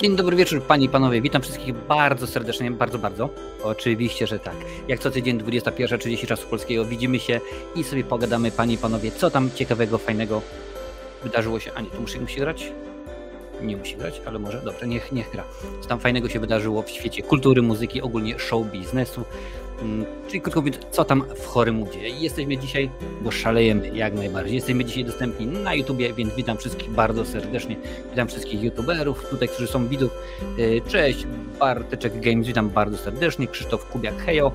Dzień dobry wieczór, panie i panowie. Witam wszystkich bardzo serdecznie, bardzo, bardzo. Oczywiście, że tak. Jak co tydzień, 21.30 czasu polskiego, widzimy się i sobie pogadamy, panie i panowie, co tam ciekawego, fajnego wydarzyło się. A nie, to musi, musi grać? Nie musi grać, ale może, dobrze, niech, niech gra. Co tam fajnego się wydarzyło w świecie kultury, muzyki, ogólnie show biznesu. Mm, Czyli krótko mówiąc, co tam w Horymudzie. Jesteśmy dzisiaj, bo szalejemy jak najbardziej. Jesteśmy dzisiaj dostępni na YouTubie, więc witam wszystkich bardzo serdecznie. Witam wszystkich YouTuberów tutaj, którzy są widzów. Yy, Cześć, Barteczek Games, witam bardzo serdecznie. Krzysztof Kubiak, hejo.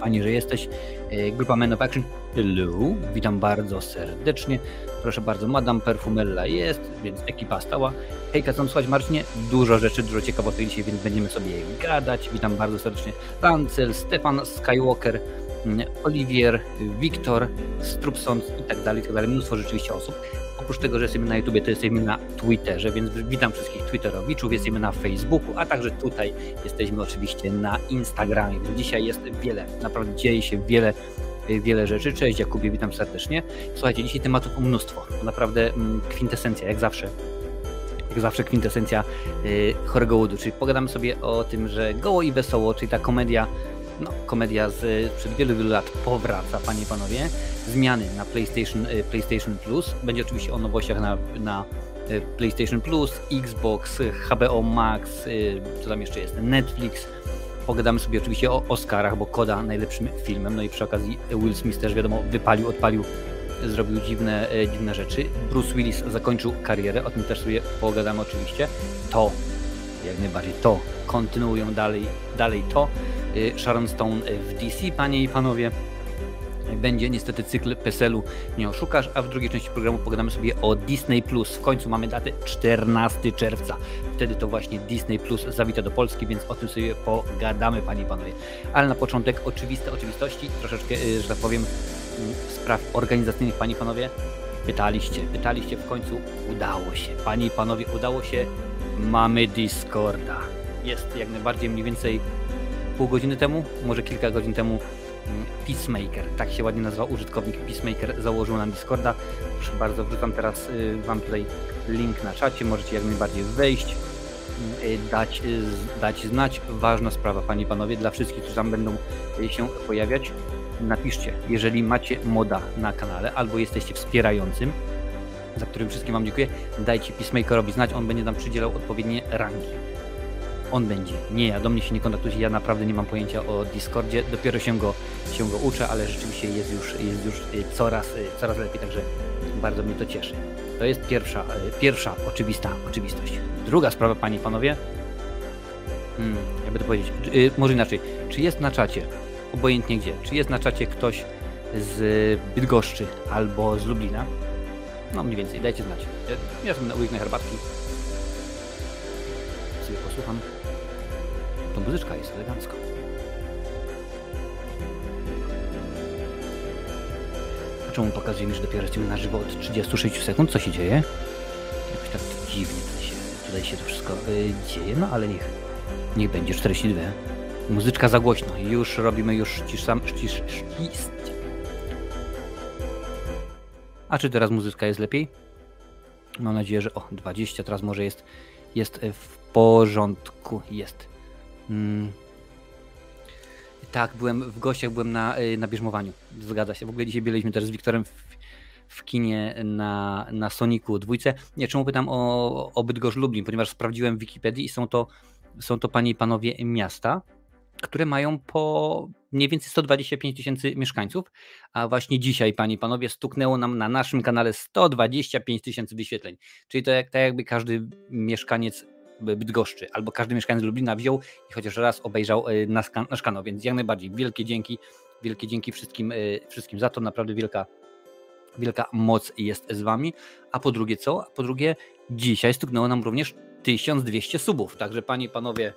Fajnie, że jesteś. Yy, Grupa Men of Action, hello. Witam bardzo serdecznie. Proszę bardzo, Madame Perfumella jest, więc ekipa stała. Hejka, co słuchać Marcinie? Dużo rzeczy, dużo ciekawostek dzisiaj, więc będziemy sobie gadać. Witam bardzo serdecznie. Lancel, Stefan Skywalker, mm, Oliwier, Wiktor, Strupson i tak dalej, i tak dalej. Mnóstwo rzeczywiście osób. Oprócz tego, że jesteśmy na YouTubie, to jesteśmy na Twitterze, więc witam wszystkich Twitterowiczów, jesteśmy na Facebooku, a także tutaj jesteśmy oczywiście na Instagramie. Więc dzisiaj jest wiele, naprawdę dzieje się wiele wiele rzeczy. Cześć Jakubie, witam serdecznie. Słuchajcie, dzisiaj tematów mnóstwo. Naprawdę mm, kwintesencja, jak zawsze. Jak zawsze kwintesencja yy, chorego łudu, czyli pogadamy sobie o tym, że goło i wesoło, czyli ta komedia, no komedia z przed wielu, wielu lat powraca, panie i panowie. Zmiany na PlayStation, yy, PlayStation Plus. Będzie oczywiście o nowościach na, na yy, PlayStation Plus, Xbox, HBO Max, yy, co tam jeszcze jest, Netflix, Pogadamy sobie oczywiście o Oscarach, bo Koda najlepszym filmem. No i przy okazji Will Smith też wiadomo wypalił, odpalił, zrobił dziwne, e, dziwne rzeczy. Bruce Willis zakończył karierę, o tym też sobie pogadamy oczywiście. To, jak najbardziej to, kontynuują dalej, dalej to. E, Sharon Stone w DC, panie i panowie. Będzie niestety cykl PESEL-u nie oszukasz, a w drugiej części programu pogadamy sobie o Disney Plus. W końcu mamy datę 14 czerwca. Wtedy to właśnie Disney Plus zawita do Polski, więc o tym sobie pogadamy, panie i panowie. Ale na początek oczywiste oczywistości, troszeczkę, że tak powiem, spraw organizacyjnych, panie i panowie. Pytaliście, pytaliście, w końcu udało się. Panie i panowie, udało się. Mamy Discorda. Jest jak najbardziej mniej więcej pół godziny temu, może kilka godzin temu Peacemaker, tak się ładnie nazywa użytkownik Peacemaker, założył nam Discorda. Proszę bardzo, wrzucam teraz y, Wam tutaj link na czacie, możecie jak najbardziej wejść, y, dać, y, dać znać. Ważna sprawa, Panie i Panowie, dla wszystkich, którzy tam będą się pojawiać, napiszcie, jeżeli macie moda na kanale albo jesteście wspierającym, za którym wszystkim Wam dziękuję, dajcie Peacemakerowi znać, on będzie nam przydzielał odpowiednie rangi on będzie. Nie ja, do mnie się nie kontaktuje, ja naprawdę nie mam pojęcia o Discordzie, dopiero się go, się go uczę, ale rzeczywiście jest już, jest już y, coraz, y, coraz lepiej, także bardzo mnie to cieszy. To jest pierwsza, y, pierwsza oczywista oczywistość. Druga sprawa, panie i panowie, hmm, jakby to powiedzieć, może inaczej, czy jest na czacie, obojętnie gdzie, czy jest na czacie ktoś z Bydgoszczy albo z Lublina? No mniej więcej, dajcie znać. Ja, sobie na herbatki. Sobie posłucham. To muzyczka jest elegancka. A czemu pokazuje mi, że dopiero jesteśmy na żywo od 36 sekund? Co się dzieje? Jakoś tak dziwnie tutaj się, tutaj się to wszystko yy, dzieje, no ale niech, niech będzie 42. Muzyczka za głośno. Już robimy już ścisz sam, ścisz. A czy teraz muzyczka jest lepiej? Mam nadzieję, że o 20 teraz może jest, jest w porządku. Jest. Hmm. Tak, byłem w gościach, byłem na, y, na bierzmowaniu. Zgadza się. W ogóle dzisiaj byliśmy też z Wiktorem w, w kinie na, na Soniku dwójce. Nie, czemu pytam o, o Bydgoszcz Lublin, ponieważ sprawdziłem w Wikipedii i są to, są to panie i panowie miasta, które mają po mniej więcej 125 tysięcy mieszkańców, a właśnie dzisiaj, panie i panowie, stuknęło nam na naszym kanale 125 tysięcy wyświetleń. Czyli to jak, tak jakby każdy mieszkaniec Bydgoszczy, albo każdy mieszkaniec Lublina wziął i chociaż raz obejrzał e, nasz, nasz kanał, więc jak najbardziej wielkie dzięki, wielkie dzięki wszystkim, e, wszystkim za to, naprawdę wielka, wielka moc jest z wami. A po drugie co? A po drugie dzisiaj stuknęło nam również 1200 subów, także panie i panowie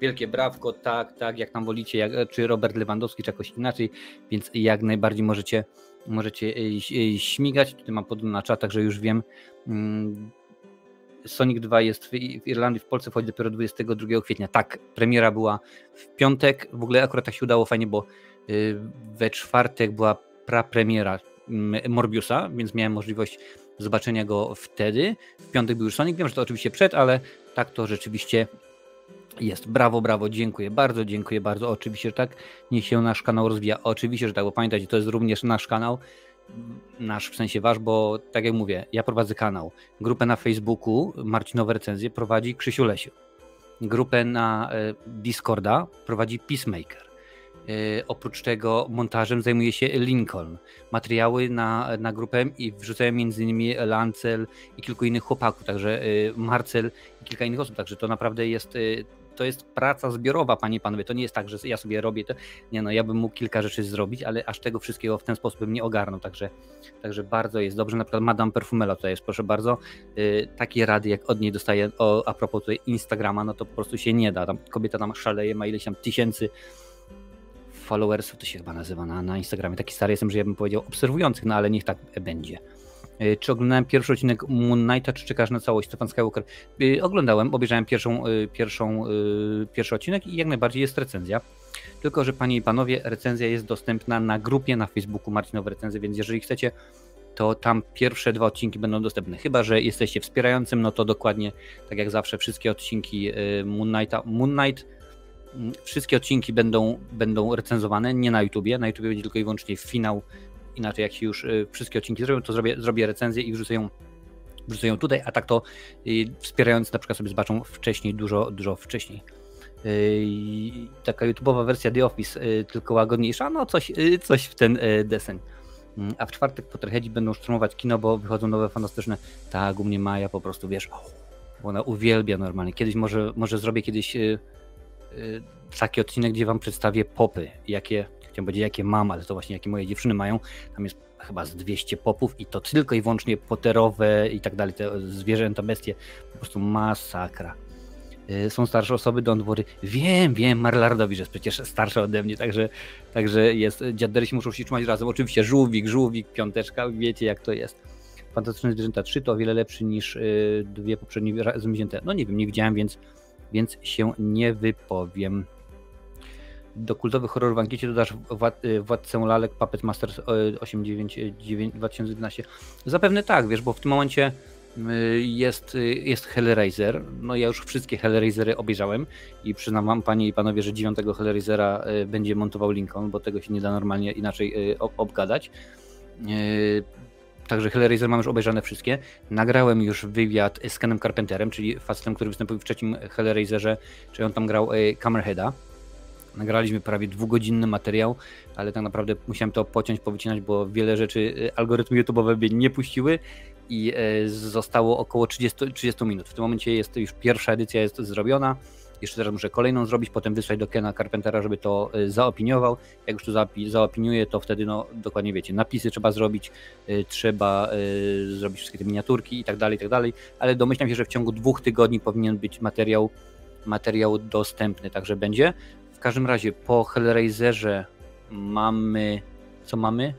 wielkie brawko, tak, tak, jak tam wolicie, jak, czy Robert Lewandowski, czy jakoś inaczej, więc jak najbardziej możecie, możecie e, śmigać. Tutaj mam podane na czatach, że już wiem, mm, Sonic 2 jest w Irlandii, w Polsce wchodzi dopiero 22 kwietnia. Tak, premiera była w piątek. W ogóle akurat tak się udało fajnie, bo y, we czwartek była prapremiera mm, Morbiusa, więc miałem możliwość zobaczenia go wtedy. W piątek był już Sonic, wiem, że to oczywiście przed, ale tak to rzeczywiście jest. Brawo, brawo, dziękuję bardzo, dziękuję bardzo. Oczywiście, że tak. Niech się nasz kanał rozwija. Oczywiście, że tak, bo pamiętajcie, to jest również nasz kanał. Nasz w sensie wasz, bo tak jak mówię, ja prowadzę kanał. Grupę na Facebooku, Marcinowe Recenzje prowadzi Krzysiu Lesiu. Grupę na e, Discorda prowadzi Peacemaker. E, oprócz tego montażem zajmuje się Lincoln. Materiały na, na grupę i wrzucają m.in. Lancel i kilku innych chłopaków, także e, Marcel i kilka innych osób, także to naprawdę jest to jest praca zbiorowa, panie panowie. To nie jest tak, że ja sobie robię to. Nie no, ja bym mógł kilka rzeczy zrobić, ale aż tego wszystkiego w ten sposób bym nie ogarnął. Także, także bardzo jest dobrze. Na przykład Madame Perfumela to jest, proszę bardzo. Yy, takie rady, jak od niej dostaję o, a propos tutaj Instagrama, no to po prostu się nie da. Tam kobieta tam szaleje, ma ileś tam tysięcy followersów, to się chyba nazywa na, na Instagramie. Taki stary jestem, że ja bym powiedział obserwujących, no ale niech tak będzie. E, czy oglądałem pierwszy odcinek Moon Knighta, czy czekasz na całość Stefan Skywalker? E, oglądałem, obejrzałem pierwszą, e, pierwszą, pierwszy odcinek i jak najbardziej jest recenzja. Tylko, że panie i panowie, recenzja jest dostępna na grupie na Facebooku Marcinowe Recenzje, więc jeżeli chcecie, to tam pierwsze dwa odcinki będą dostępne. Chyba, że jesteście wspierającym, no to dokładnie tak jak zawsze wszystkie odcinki Moon Knighta. Moon Knight, mm, wszystkie odcinki będą, będą recenzowane, nie na YouTubie. Na YouTubie będzie tylko i wyłącznie finał inaczej jak się już y, wszystkie odcinki zrobią, to zrobię, zrobię recenzję i wrzucę ją, wrzucę ją tutaj, a tak to y, wspierając na przykład sobie zobaczą wcześniej, dużo, dużo wcześniej. Y, taka YouTube'owa wersja The Office, tylko łagodniejsza, no coś, coś w ten deseń. Mm, a w czwartek Potterheadzi będą szturmować kino, bo wychodzą nowe fantastyczne. Tak, u mnie Maja po prostu, wiesz, ona uwielbia normalnie. Kiedyś może, może zrobię kiedyś taki odcinek, gdzie wam przedstawię popy, jakie chciałem powiedzieć, jakie mam, ale to właśnie jakie moje dziewczyny mają. Tam jest chyba z 200 popów i to tylko i wyłącznie poterowe i tak dalej, te zwierzęta, bestie, po prostu masakra. Y, są starsze osoby, Don Dwory. Wiem, wiem, Marlardowi, że jest przecież starsza ode mnie, także, także jest. Dziaderysi muszą się trzymać razem. Oczywiście żółwik, żółwik, piąteczka, wiecie jak to jest. Fantastyczne zwierzęta 3 to o wiele lepszy niż y, dwie poprzednie zmienięte. No nie wiem, nie widziałem, więc, więc się nie wypowiem do kultowych horrorów w ankiecie dodasz y, Władcę Lalek Puppet Masters 899 2012? Zapewne tak, wiesz, bo w tym momencie y, jest, y, jest Hellraiser. No ja już wszystkie Hellraisery obejrzałem i przyznam wam, panie i panowie, że dziewiątego Hellraisera będzie montował Lincoln, bo tego się nie da normalnie inaczej obgadać. Także Hellraiser mam już obejrzane wszystkie. Nagrałem już wywiad z Kenem Carpenterem, czyli facetem, który występuje w trzecim Hellraiserze, czyli on tam grał Cammerheada. Nagraliśmy prawie dwugodzinny materiał, ale tak naprawdę musiałem to pociąć, powycinać, bo wiele rzeczy y, algorytmy YouTube'owe by nie puściły i y, zostało około 30, 30 minut. W tym momencie jest już pierwsza edycja jest zrobiona. Jeszcze teraz muszę kolejną zrobić, potem wysłać do Kena Carpentera, żeby to y, zaopiniował. Jak już to zaopiniuje, to wtedy no, dokładnie wiecie, napisy trzeba zrobić, trzeba zrobić wszystkie te miniaturki i tak dalej, i tak dalej, ale domyślam się, że w ciągu dwóch tygodni powinien być materiał, materiał dostępny, także będzie. W każdym razie po Hellraiserze mamy. Co mamy?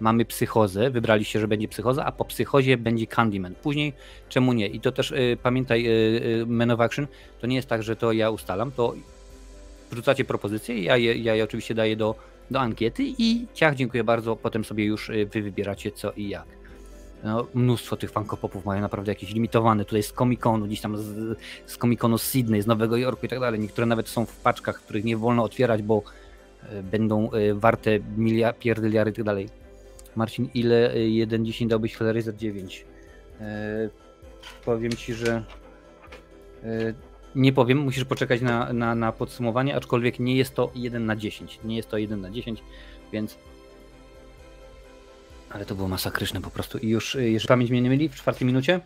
Mamy psychozę. Wybraliście, że będzie psychoza, a po psychozie będzie Candyman. Później czemu nie? I to też y, pamiętaj, y, y, Men of Action, to nie jest tak, że to ja ustalam, to wrzucacie propozycje, ja je, ja je oczywiście daję do, do ankiety i ciach, dziękuję bardzo, potem sobie już y, wy wybieracie co i jak no, mnóstwo tych funkopopów mają naprawdę jakieś limitowane. Tutaj z Comic-Conu, gdzieś tam z, z Comic-Conu z Sydney, z Nowego Jorku i tak dalej. Niektóre nawet są w paczkach, których nie wolno otwierać, bo e, będą e, warte miliard, pierdyliary i tak dalej. Marcin, ile 1.10 e, dałbyś Hellraiser 9? E, powiem ci, że nie powiem, musisz poczekać na, na, na podsumowanie, aczkolwiek nie jest to 1 na 10. Nie jest to 1 na 10, więc ale to było masakryczne po prostu. I już, y, jeżeli pamięć mnie nie myli, w czwartej minucie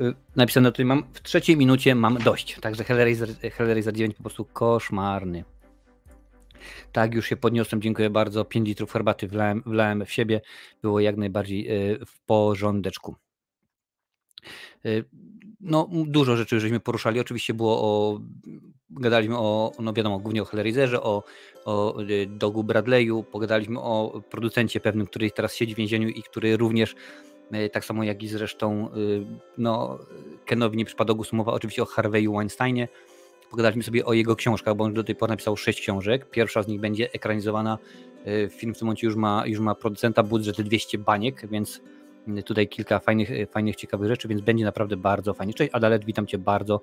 y, napisane tutaj mam, w trzeciej minucie mam dość. Także Hellraiser, Hellraiser 9 po prostu koszmarny. Tak, już się podniosłem, dziękuję bardzo. 5 litrów herbaty wlałem, wlałem w siebie. Było jak najbardziej y, w porządeczku. No, dużo rzeczy żeśmy poruszali. Oczywiście było o. Gadaliśmy o, no wiadomo, głównie o Hellraiserze, o, o y, Dogu Bradley'u, pogadaliśmy o producencie pewnym, który teraz siedzi w więzieniu i który również, y, tak samo jak i zresztą, y, no, Kenowi nie przypadł głosu mowa oczywiście o Harvey'u Weinsteinie. Pogadaliśmy sobie o jego książkach, bo on do tej pory napisał sześć książek. Pierwsza z nich będzie ekranizowana. Film w tym momencie już ma, już ma producenta budżet 200 baniek, więc tutaj kilka fajnych, fajnych, ciekawych rzeczy, więc będzie naprawdę bardzo fajnie. Cześć Adalet, witam Cię bardzo,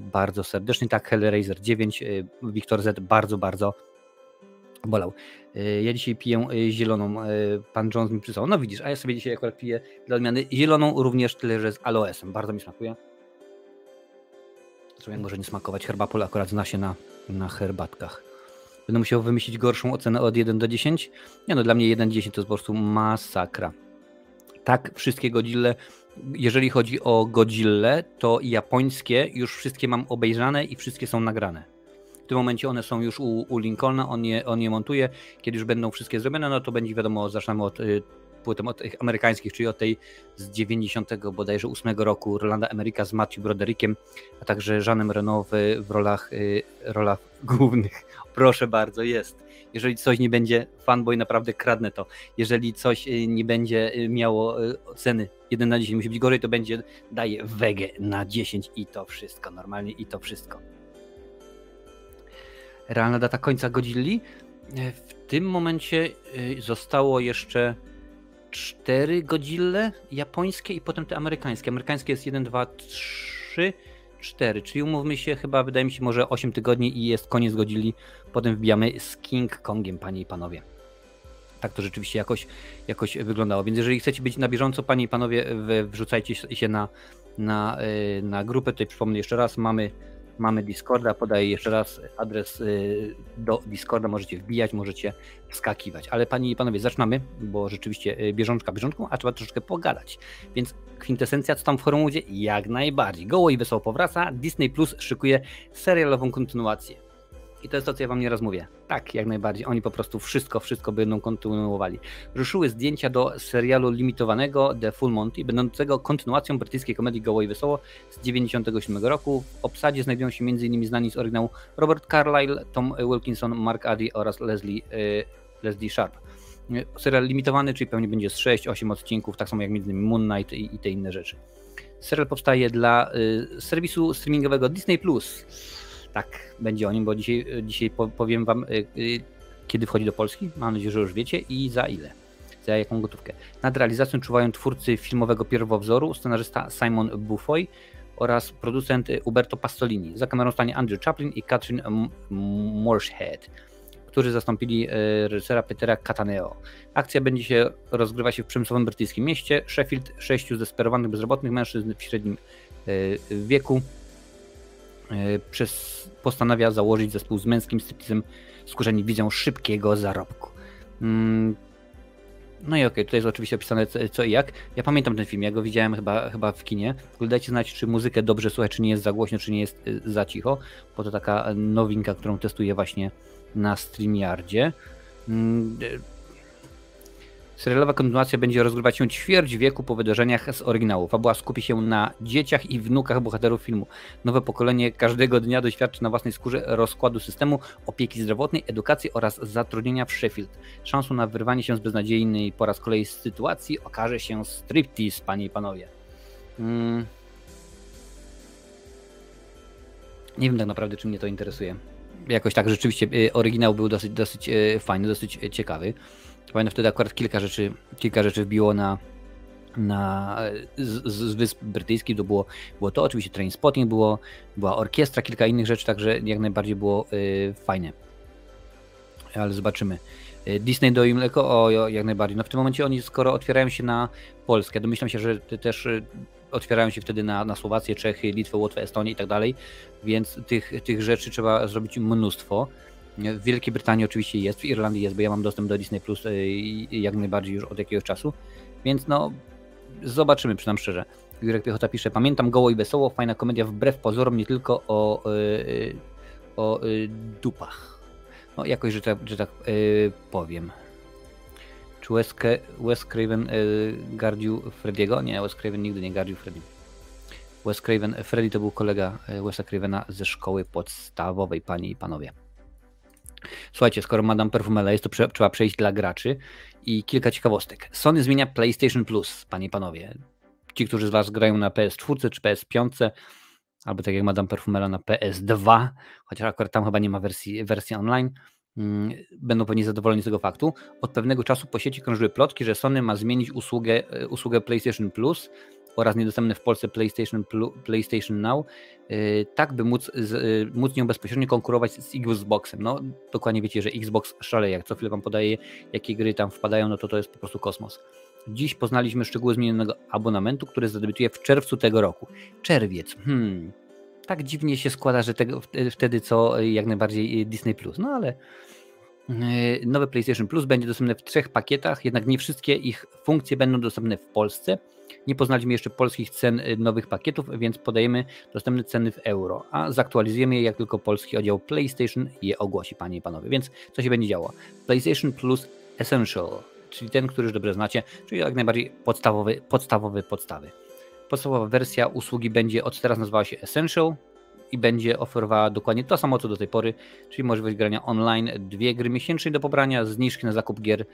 bardzo serdecznie. Tak, Hellraiser 9, Wiktor Z bardzo, bardzo bolał. Ja dzisiaj piję zieloną, pan Jones mi przysłał. No widzisz, a ja sobie dzisiaj akurat piję dla odmiany zieloną, również tyle, że z aloesem. Bardzo mi smakuje. Zresztą jak może nie smakować, herbapol akurat zna się na, na herbatkach. Będę musiał wymyślić gorszą ocenę od 1 do 10. Nie no, dla mnie 1 do 10 to jest po prostu masakra. Tak, wszystkie Godzille, jeżeli chodzi o Godzille, to japońskie już wszystkie mam obejrzane i wszystkie są nagrane. W tym momencie one są już u, u Lincolna, on je, on je montuje. Kiedy już będą wszystkie zrobione, no to będzie wiadomo, zaczynamy od y, płytą od tych amerykańskich, czyli od tej z 90 bodajże 8 roku Rolanda Ameryka z Matthew Broderickiem, a także Jeanem Renault w, w rolach, y, rolach głównych. Proszę bardzo, jest. Jeżeli coś nie będzie, fanboy naprawdę kradnę to. Jeżeli coś y, nie będzie y, miało oceny 1 na 10, musi być gorzej, to będzie daje wege na 10 i to wszystko, normalnie i to wszystko. Realna data końca Godzilli? W tym momencie zostało jeszcze cztery Godzille japońskie i potem te amerykańskie. Amerykańskie jest 1, 2, 3, 4, czyli umówmy się, chyba wydaje mi się może 8 tygodni i jest koniec Godzilli. Potem wbijamy z King Kongiem, panie i panowie. Tak to rzeczywiście jakoś, jakoś wyglądało. Więc jeżeli chcecie być na bieżąco, panie i panowie, wrzucajcie się na, na, y, na grupę. Tutaj przypomnę jeszcze raz, mamy Mamy Discorda, podaję jeszcze raz adres y, do Discorda, możecie wbijać, możecie wskakiwać. Ale panie i panowie, zaczynamy, bo rzeczywiście y, bieżączka bieżączką, a trzeba troszeczkę pogadać. Więc kwintesencja, co tam w Horymudzie? Jak najbardziej. Goło i wesoło powraca, Disney Plus szykuje serialową kontynuację. I to jest to, co ja wam nieraz mówię. Tak, jak najbardziej. Oni po prostu wszystko, wszystko będą kontynuowali. Ruszyły zdjęcia do serialu limitowanego The Full Monty, będącego kontynuacją brytyjskiej komedii Goło i Wesoło z 1997 roku. W obsadzie znajdują się m.in. znani z oryginału Robert Carlyle, Tom Wilkinson, Mark Addy oraz Leslie, y, Leslie Sharp. Serial limitowany, czyli pewnie będzie z 6-8 odcinków, tak samo jak m.in. Moon Knight i, i te inne rzeczy. Serial powstaje dla y, serwisu streamingowego Disney+. Plus tak, będzie o nim, bo dzisiaj, dzisiaj powiem Wam, y, y, kiedy wchodzi do Polski. Mam nadzieję, że już wiecie i za ile. Za jaką gotówkę. Nad realizacją czuwają twórcy filmowego pierwowzoru, scenarzysta Simon Buffoy oraz producent Uberto Pastolini. Za kamerą stanie Andrew Chaplin i Katrin Morshead, którzy zastąpili y, reżysera Petera Cataneo. Akcja będzie się rozgrywać się w przemysłowym brytyjskim mieście Sheffield. Sześciu zdesperowanych bezrobotnych mężczyzn w średnim wieku przez, postanawia założyć zespół z męskim striptizem skurzeni wizją szybkiego zarobku. Mm, no i okej, okay, tutaj jest oczywiście opisane co i jak. Ja pamiętam ten film, ja go widziałem chyba, chyba w kinie. Dajcie znać, czy muzykę dobrze słuchać, czy nie jest za głośno, czy nie jest e, za cicho, bo to taka nowinka, którą testuję właśnie na StreamYardzie. Serialowa kontynuacja będzie rozgrywać się ćwierć wieku po wydarzeniach z oryginału. Fabuła skupi się na dzieciach i wnukach bohaterów filmu. Nowe pokolenie każdego dnia doświadczy na własnej skórze rozkładu systemu, opieki zdrowotnej, edukacji oraz zatrudnienia w Sheffield. Szansą na wyrwanie się z beznadziejnej po raz kolejny sytuacji okaże się striptease, panie i panowie. Hmm. Nie wiem tak naprawdę, czy mnie to interesuje. Jakoś tak rzeczywiście y, oryginał był dosyć, dosyć y, fajny, dosyć y, ciekawy. Pamiętam wtedy akurat kilka rzeczy, kilka rzeczy wbiło na, na, z, z Wysp Brytyjskich, to było, było to, oczywiście Train Spotting, było, była orkiestra, kilka innych rzeczy, także jak najbardziej było y, fajne. Ale zobaczymy. Y, Disney do im o jak najbardziej. No w tym momencie oni skoro otwierają się na Polskę, domyślam się, że też y, otwierają się wtedy na, na Słowację, Czechy, Litwę, Łotwę, Estonię i tak dalej, więc tych, tych rzeczy trzeba zrobić mnóstwo. W Wielkiej Brytanii oczywiście jest, w Irlandii jest, bo ja mam dostęp do Disney Plus e, jak najbardziej już od jakiegoś czasu, więc no zobaczymy, przynajmniej szczerze. Jurek Piechota pisze, pamiętam goło i wesoło, fajna komedia wbrew pozorom, nie tylko o, yy, o yy, dupach. No jakoś, że tak, że tak yy, powiem. Czy Wes, Wes Craven gardził Frediego? Nie, Wes Craven nigdy nie gardził Freddy. Wes Craven, Freddy to był kolega Wesa Cravena ze szkoły podstawowej, panie i panowie. Słuchajcie, skoro Madame Perfumela jest, to prze, trzeba przejść dla graczy i kilka ciekawostek. Sony zmienia PlayStation Plus, panie i panowie. Ci, którzy z was grają na PS4 czy PS5, albo tak jak Madame Perfumela na PS2, chociaż akurat tam chyba nie ma wersji, wersji online, mm, będą pewnie zadowoleni z tego faktu. Od pewnego czasu po sieci krążyły plotki, że Sony ma zmienić usługę, e, usługę PlayStation Plus oraz niedostępne w Polsce PlayStation, PlayStation Now, y, tak by móc, y, móc nią bezpośrednio konkurować z Xboxem. No dokładnie wiecie, że Xbox szaleje, jak co chwilę wam podaje, jakie gry tam wpadają, no to to jest po prostu kosmos. Dziś poznaliśmy szczegóły zmienionego abonamentu, który zadebiutuje w czerwcu tego roku. Czerwiec, hmm, tak dziwnie się składa, że tego, wtedy co jak najbardziej Disney+. Plus, No ale y, nowe PlayStation Plus będzie dostępne w trzech pakietach, jednak nie wszystkie ich funkcje będą dostępne w Polsce. Nie poznaliśmy jeszcze polskich cen y, nowych pakietów, więc podajemy dostępne ceny w euro, a zaktualizujemy je jak tylko polski oddział PlayStation je ogłosi, panie i panowie. Więc co się będzie działo? PlayStation Plus Essential, czyli ten, który już dobrze znacie, czyli jak najbardziej podstawowy, podstawowy podstawy. Podstawowa wersja usługi będzie od teraz nazywała się Essential i będzie oferowała dokładnie to samo co do tej pory, czyli możliwość grania online, dwie gry miesięcznie do pobrania, zniżki na zakup gier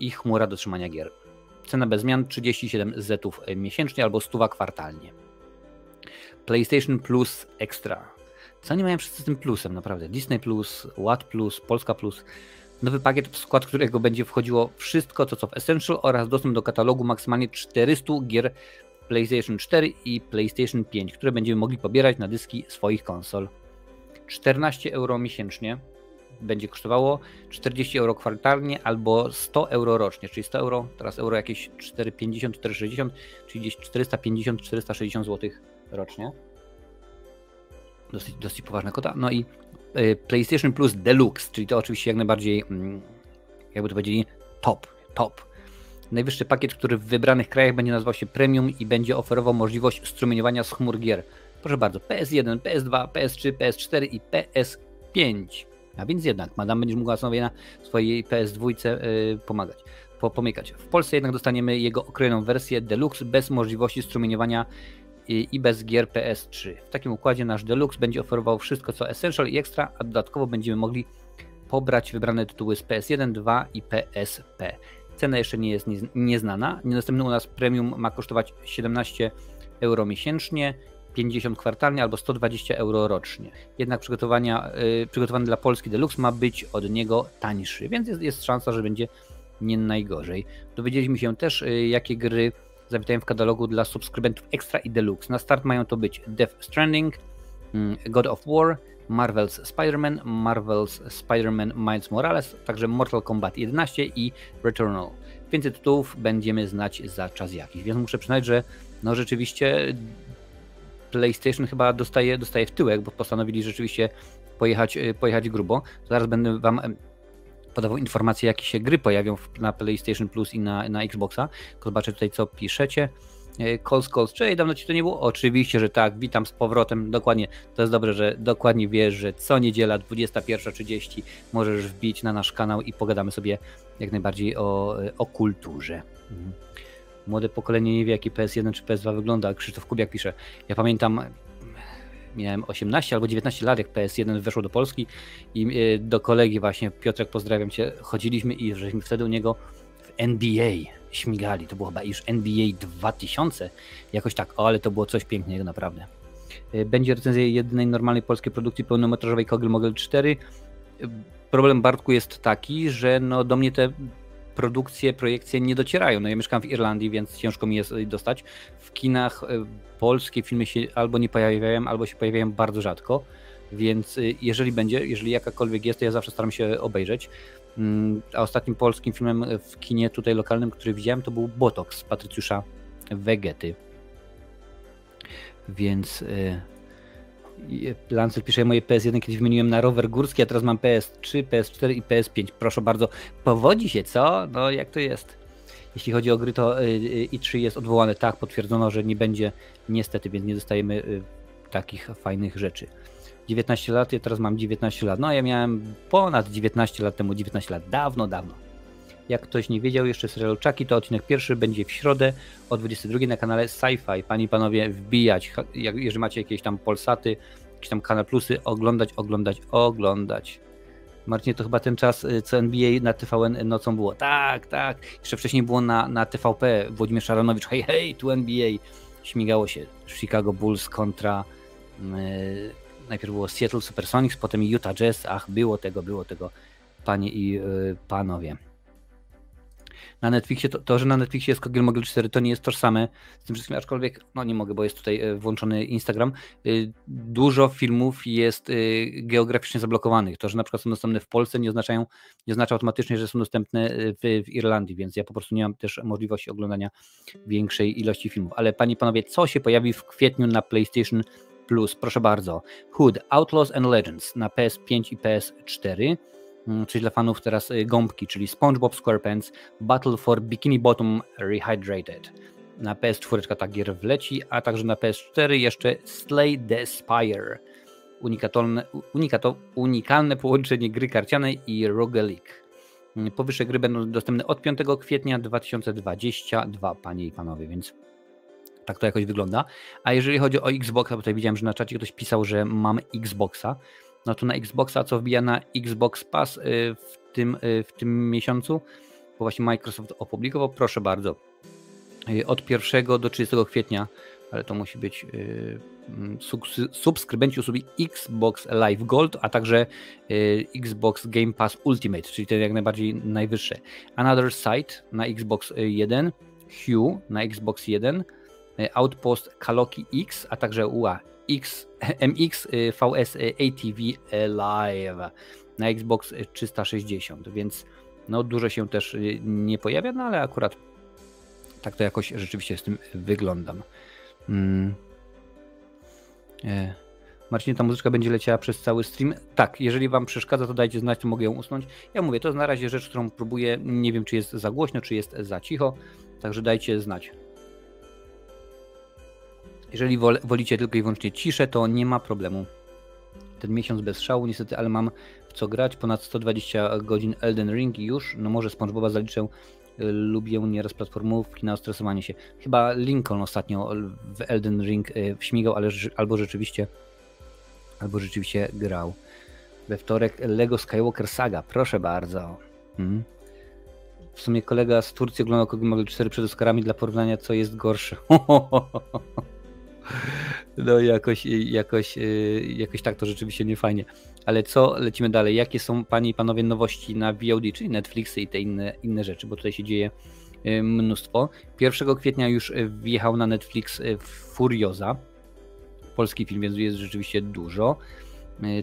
i chmura do trzymania gier. Cena bez zmian 37 zetów miesięcznie albo 100 kwartalnie. PlayStation Plus Extra. Co nie mają wszyscy z tym plusem, naprawdę. Disney Plus, Watt Plus, Polska Plus. Nowy pakiet, w skład którego będzie wchodziło wszystko, to co w Essential oraz dostęp do katalogu maksymalnie 400 gier PlayStation 4 i PlayStation 5, które będziemy mogli pobierać na dyski swoich konsol. 14 euro miesięcznie będzie kosztowało 40 euro kwartalnie albo 100 euro rocznie, czyli 100 euro, teraz euro jakieś 4,50, 4,60, czyli gdzieś 450-460 zł rocznie. Dosyć, dosyć poważna kota. No i y, PlayStation Plus Deluxe, czyli to oczywiście jak najbardziej, mm, jakby to powiedzieli, top, top. Najwyższy pakiet, który w wybranych krajach będzie nazywał się Premium i będzie oferował możliwość strumieniowania z chmur gier. Proszę bardzo, PS1, PS2, PS3, PS4 i PS5. A więc jednak, madam będziesz mogła sobie na swojej PS2 yy, pomagać, po, pomykać. W Polsce jednak dostaniemy jego okrojoną wersję Deluxe bez możliwości strumieniowania i, i bez gier PS3. W takim układzie nasz Deluxe będzie oferował wszystko co Essential i Extra, a dodatkowo będziemy mogli pobrać wybrane tytuły z PS1, 2 i PSP. Cena jeszcze nie jest nieznana. Niedostępny u nas premium ma kosztować 17 euro miesięcznie 50 kwartalnie albo 120 euro rocznie. Jednak przygotowania, yy, przygotowany dla Polski Deluxe ma być od niego tańszy, więc jest, jest szansa, że będzie nie najgorzej. Dowiedzieliśmy się też, yy, jakie gry zawitają w katalogu dla subskrybentów Extra i Deluxe. Na start mają to być Death Stranding, yy, God of War, Marvel's Spider-Man, Marvel's Spider-Man Miles Morales, także Mortal Kombat 11 i Returnal. Więcej tytułów będziemy znać za czas jakiś, więc muszę przyznać, że no rzeczywiście PlayStation chyba dostaje, dostaje w tyłek, bo postanowili rzeczywiście pojechać, e, pojechać grubo. Zaraz będę Wam e, podawał informacje, jakie się gry pojawią na PlayStation Plus i na, na Xboxa. Zobaczę tutaj, co piszecie. Calls, calls, czyli dawno ci to nie było? Oczywiście, że tak, witam z powrotem, dokładnie, to jest dobrze, że dokładnie wiesz, że co niedziela 21.30 możesz wbić na nasz kanał i pogadamy sobie jak najbardziej o, o kulturze. Mhm młode pokolenie nie wie, jaki PS1 czy PS2 wygląda. Krzysztof Kubiak pisze, ja pamiętam, miałem 18 albo 19 lat, jak PS1 weszło do Polski i e, do kolegi właśnie, Piotrek, pozdrawiam cię, chodziliśmy i żeśmy wtedy u niego w NBA śmigali. To było chyba już NBA 2000, jakoś tak, o, ale to było coś pięknego, naprawdę. E, będzie recenzja jedynej normalnej polskiej produkcji pełnometrażowej Kogel Mogel 4. E, problem Bartku jest taki, że no do mnie te produkcje, projekcje nie docierają. No ja mieszkam w Irlandii, więc ciężko mi jest dostać. W kinach e, polskie filmy się albo nie pojawiają, albo się pojawiają bardzo rzadko. Więc e, jeżeli będzie, jeżeli jakakolwiek jest, to ja zawsze staram się obejrzeć. Mm, a ostatnim polskim filmem w kinie tutaj lokalnym, który widziałem, to był Botox Patrycjusza Wegety. Więc Lancer pisze, moje PS1 kiedyś wymieniłem na rower górski, a teraz mam PS3, PS4 i PS5. Proszę bardzo, powodzi się, co? No jak to jest? Jeśli chodzi o gry, to y, y, i3 jest odwołane, tak, potwierdzono, że nie będzie niestety, więc nie dostajemy y, takich fajnych rzeczy. 19 lat, ja teraz mam 19 lat. No ja miałem ponad 19 lat temu, 19 lat, dawno, dawno. Jak ktoś nie wiedział jeszcze serial Chucky, to odcinek pierwszy będzie w środę o 22 na kanale Sci-Fi. Panie i panowie, wbijać, jeżeli macie jakieś tam Polsaty, jakieś tam Kanal Plusy, oglądać, oglądać, oglądać. Marcinie, to chyba ten czas, y, co NBA na TVN nocą było. Tak, tak. Jeszcze wcześniej było na, na TVP. Włodzimierz Szaranowicz, hej, hej, tu NBA. Śmigało się. Chicago Bulls kontra... Yy, najpierw było Seattle Supersonics, potem Utah Jazz. Ach, było tego, było tego. panie i panowie na Netflixie, to, to, że na Netflixie jest Kogel Mogel 4, to nie jest tożsame z tym wszystkim, aczkolwiek, no nie mogę, bo jest tutaj e, włączony Instagram. E, dużo filmów jest e, geograficznie zablokowanych. To, że na przykład są dostępne w Polsce, nie, oznaczają, nie oznacza automatycznie, że są dostępne w, w Irlandii, więc ja po prostu nie mam też możliwości oglądania większej ilości filmów. Ale panie i panowie, co się pojawi w kwietniu na PlayStation Plus? Proszę bardzo. Hood, Outlaws and Legends na PS5 i PS4 Mm, czyli dla fanów teraz y, gąbki, czyli SpongeBob SquarePants Battle for Bikini Bottom Rehydrated. Na PS4 ta gier wleci, a także na PS4 jeszcze Slay the Spire. Unikatolne, unikato, unikalne połączenie gry karcianej i roguelike. Mm, powyższe gry będą dostępne od 5 kwietnia 2022, panie i panowie, więc tak to jakoś wygląda. A jeżeli chodzi o Xboxa, bo tutaj widziałem, że na czacie ktoś pisał, że mam Xboxa no to na Xboxa, co wbija na Xbox Pass y, w tym, y, w tym miesiącu, bo właśnie Microsoft opublikował, proszę bardzo, y, od 1 do 30 kwietnia, ale to musi być mm, subskrybenci usługi Xbox Live Gold, a także Xbox Game Pass Ultimate, czyli te jak najbardziej najwyższe. Another Site na Xbox 1, Hue na Xbox 1, Outpost Kaloki X, a także UA X, MX VS ATV Live na Xbox 360, więc no dużo się też y, nie pojawia, no ale akurat tak to jakoś rzeczywiście z tym wyglądam. Hmm. Marcinie, ta muzyczka będzie leciała przez cały stream. Tak, jeżeli Wam przeszkadza, to dajcie znać, to mogę ją usunąć. Ja mówię, to jest na razie rzecz, którą próbuję. Nie wiem, czy jest za głośno, czy jest za cicho, także dajcie znać. Jeżeli wolicie tylko i wyłącznie ciszę, to nie ma problemu. Ten miesiąc bez szału, niestety, ale mam w co grać. Ponad 120 godzin Elden Ring i już. No może SpongeBoba zaliczę. Y, lubię nieraz platformówki na stresowanie się. Chyba Lincoln ostatnio w Elden Ring y, śmigał, ale albo rzeczywiście albo rzeczywiście grał. We wtorek Lego Skywalker Saga, proszę bardzo. Hmm. W sumie kolega z Turcji oglądał Kog'Maw 4 przed Oscarami dla porównania, co jest gorsze. No jakoś, jakoś, y, jakoś tak to rzeczywiście nie fajnie. Ale co, lecimy dalej. Jakie są panie i panowie nowości na VOD, czyli Netflixy i te inne, inne rzeczy, bo tutaj się dzieje y, mnóstwo. 1 kwietnia już y, wjechał na Netflix Furioza. Polski film, więc jest rzeczywiście dużo.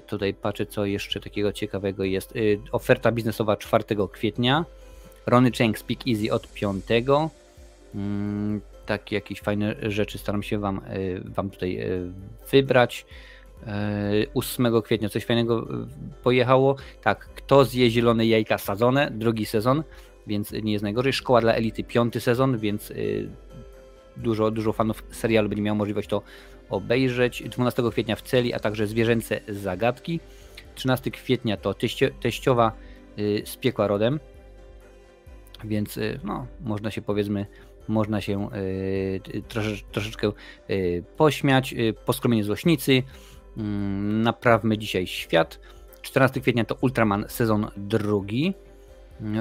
Tutaj patrzę, co jeszcze takiego ciekawego jest. Oferta biznesowa 4 kwietnia. Rony Cheng Speak Easy od 5 takie jakieś fajne rzeczy staram się Wam, e, wam tutaj e, wybrać. 8 e, kwietnia coś fajnego pojechało. Tak, kto zje zielone jajka sadzone, drugi sezon, więc nie jest najgorzej. Szkoła dla elity, piąty sezon, więc dużo, dużo fanów serialu będzie miało możliwość to obejrzeć. 12 kwietnia w celi, a także zwierzęce zagadki. 13 kwietnia to teścio, teściowa z piekła rodem, więc no, można się powiedzmy można się y, troszeczkę y, pośmiać. Y, Poskromienie złośnicy, mm, naprawmy dzisiaj świat. 14 kwietnia to Ultraman sezon drugi.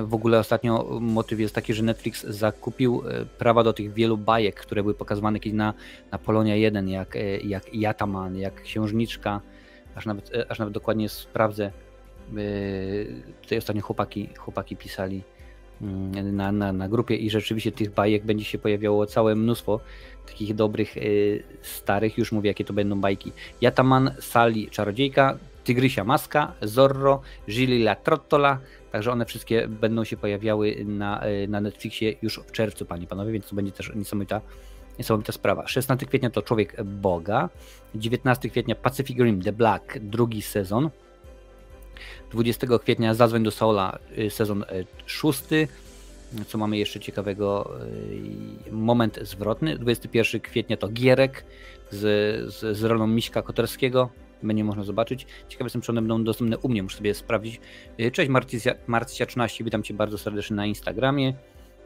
W ogóle ostatnio motyw jest taki, że Netflix zakupił prawa do tych wielu bajek, które były pokazywane kiedyś na, na Polonia 1, jak, jak Jataman, jak Księżniczka, aż nawet, aż nawet dokładnie sprawdzę. Tutaj ostatnio chłopaki, chłopaki pisali na, na, na grupie i rzeczywiście tych bajek będzie się pojawiało całe mnóstwo takich dobrych, y, starych, już mówię jakie to będą bajki. Jataman, Sali, Czarodziejka, Tygrysia Maska, Zorro, Gilly la Trottola, także one wszystkie będą się pojawiały na, y, na Netflixie już w czerwcu, panie panowie, więc to będzie też niesamowita, niesamowita sprawa. 16 kwietnia to Człowiek Boga, 19 kwietnia Pacific Rim The Black, drugi sezon, 20 kwietnia Zadzwoń do Sola, y, sezon y, szósty. Co mamy jeszcze ciekawego? Y, moment zwrotny. 21 kwietnia to Gierek z, z, z rolą Miśka Koterskiego. Będzie można zobaczyć. Ciekawe jestem, czy one będą dostępne u mnie, muszę sobie sprawdzić. Cześć Marcia, Marcia 13, witam Cię bardzo serdecznie na Instagramie.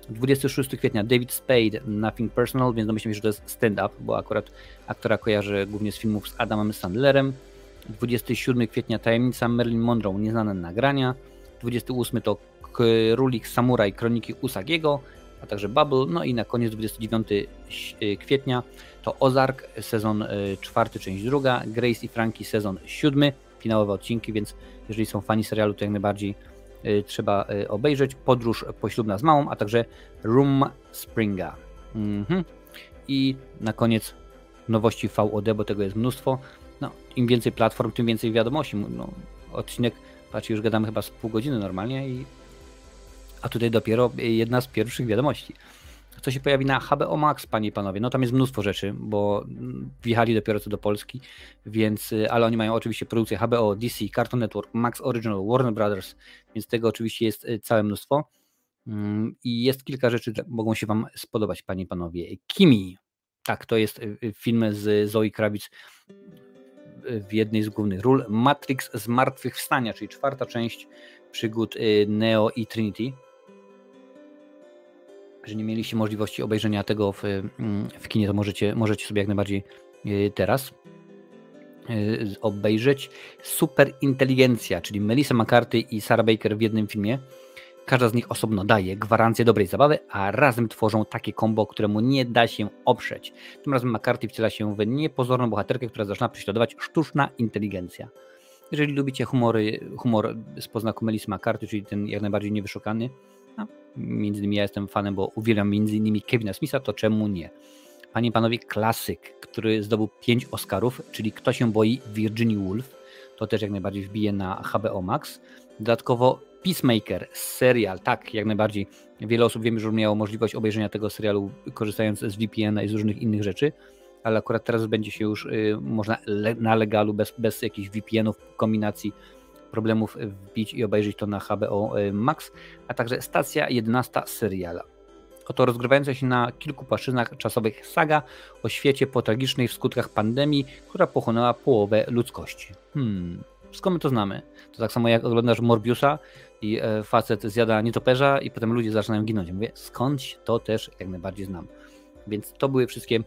26 kwietnia David Spade, Nothing Personal, więc domyślam się, że to jest stand-up, bo akurat aktora kojarzę głównie z filmów z Adamem Sandlerem. 27 kwietnia Tajemnica Merlin Monroe, nieznane nagrania. 28 to Królik Samuraj, Kroniki Usagiego, a także Bubble. No i na koniec 29 e, kwietnia to Ozark, sezon e, czwarty, część druga, Grace i Frankie, sezon siódmy, finałowe odcinki, więc jeżeli są fani serialu, to jak najbardziej trzeba obejrzeć. Podróż poślubna z małą, a także Room Springa. Mhm. I na koniec nowości VOD, bo tego jest mnóstwo. No, im więcej platform, tym więcej wiadomości. No, odcinek, patrz, już gadamy chyba z pół godziny normalnie, i, a tutaj dopiero jedna z pierwszych wiadomości. Co się pojawi na HBO Max, panie i panowie? No tam jest mnóstwo rzeczy, bo wjechali dopiero co do Polski, więc, ale oni mają oczywiście produkcję HBO, DC, Cartoon Network, Max Original, Warner Brothers, więc tego oczywiście jest y, całe mnóstwo. Mm, I jest kilka rzeczy, które mogą się Wam spodobać, panie i panowie. Kimi. Tak, to jest y, film z Zoe Krawic w jednej z głównych ról. Matrix Zmartwychwstania, czyli czwarta część przygód Neo i Trinity. Jeżeli nie mieliście możliwości obejrzenia tego w, mm, w kinie, to możecie, możecie sobie jak najbardziej teraz obejrzeć. Super Inteligencja, czyli Melissa McCarthy i Sarah Baker w jednym filmie. Każda z nich osobno daje gwarancję dobrej zabawy, a razem tworzą takie kombo, któremu nie da się oprzeć. Tym razem McCarthy wciela się w niepozorną bohaterkę, która zaczyna prześladować sztuczna inteligencja. Jeżeli lubicie humory, humor z poznaku Melissa McCarthy, czyli ten jak najbardziej niewyszukany, no, między innymi ja jestem fanem, bo uwielbiam między innymi Kevina Smitha, to czemu nie? Panie i panowie, klasyk, który zdobył 5 Oscarów, czyli Kto się boi Virginia Woolf, to też jak najbardziej wbije na HBO Max. Dodatkowo Peacemaker, serial, tak, jak najbardziej. Wiele osób wiem, że miało możliwość obejrzenia tego serialu korzystając z VPN-a i z różnych innych rzeczy, ale akurat teraz będzie się już y, można le, na legalu, bez, bez jakichś VPN-ów, kombinacji problemów wbić i obejrzeć to na HBO y, Max, a także stacja 11 seriala. Oto rozgrywająca się na kilku płaszczyznach czasowych saga o świecie po tragicznej w skutkach pandemii, która pochłonęła połowę ludzkości. Hmm, skąd my to znamy? To tak samo jak oglądasz Morbiusa i e, facet zjada nietoperza i potem ludzie zaczynają ginąć. Mówię, skądś to też jak najbardziej znam. Więc to były wszystkie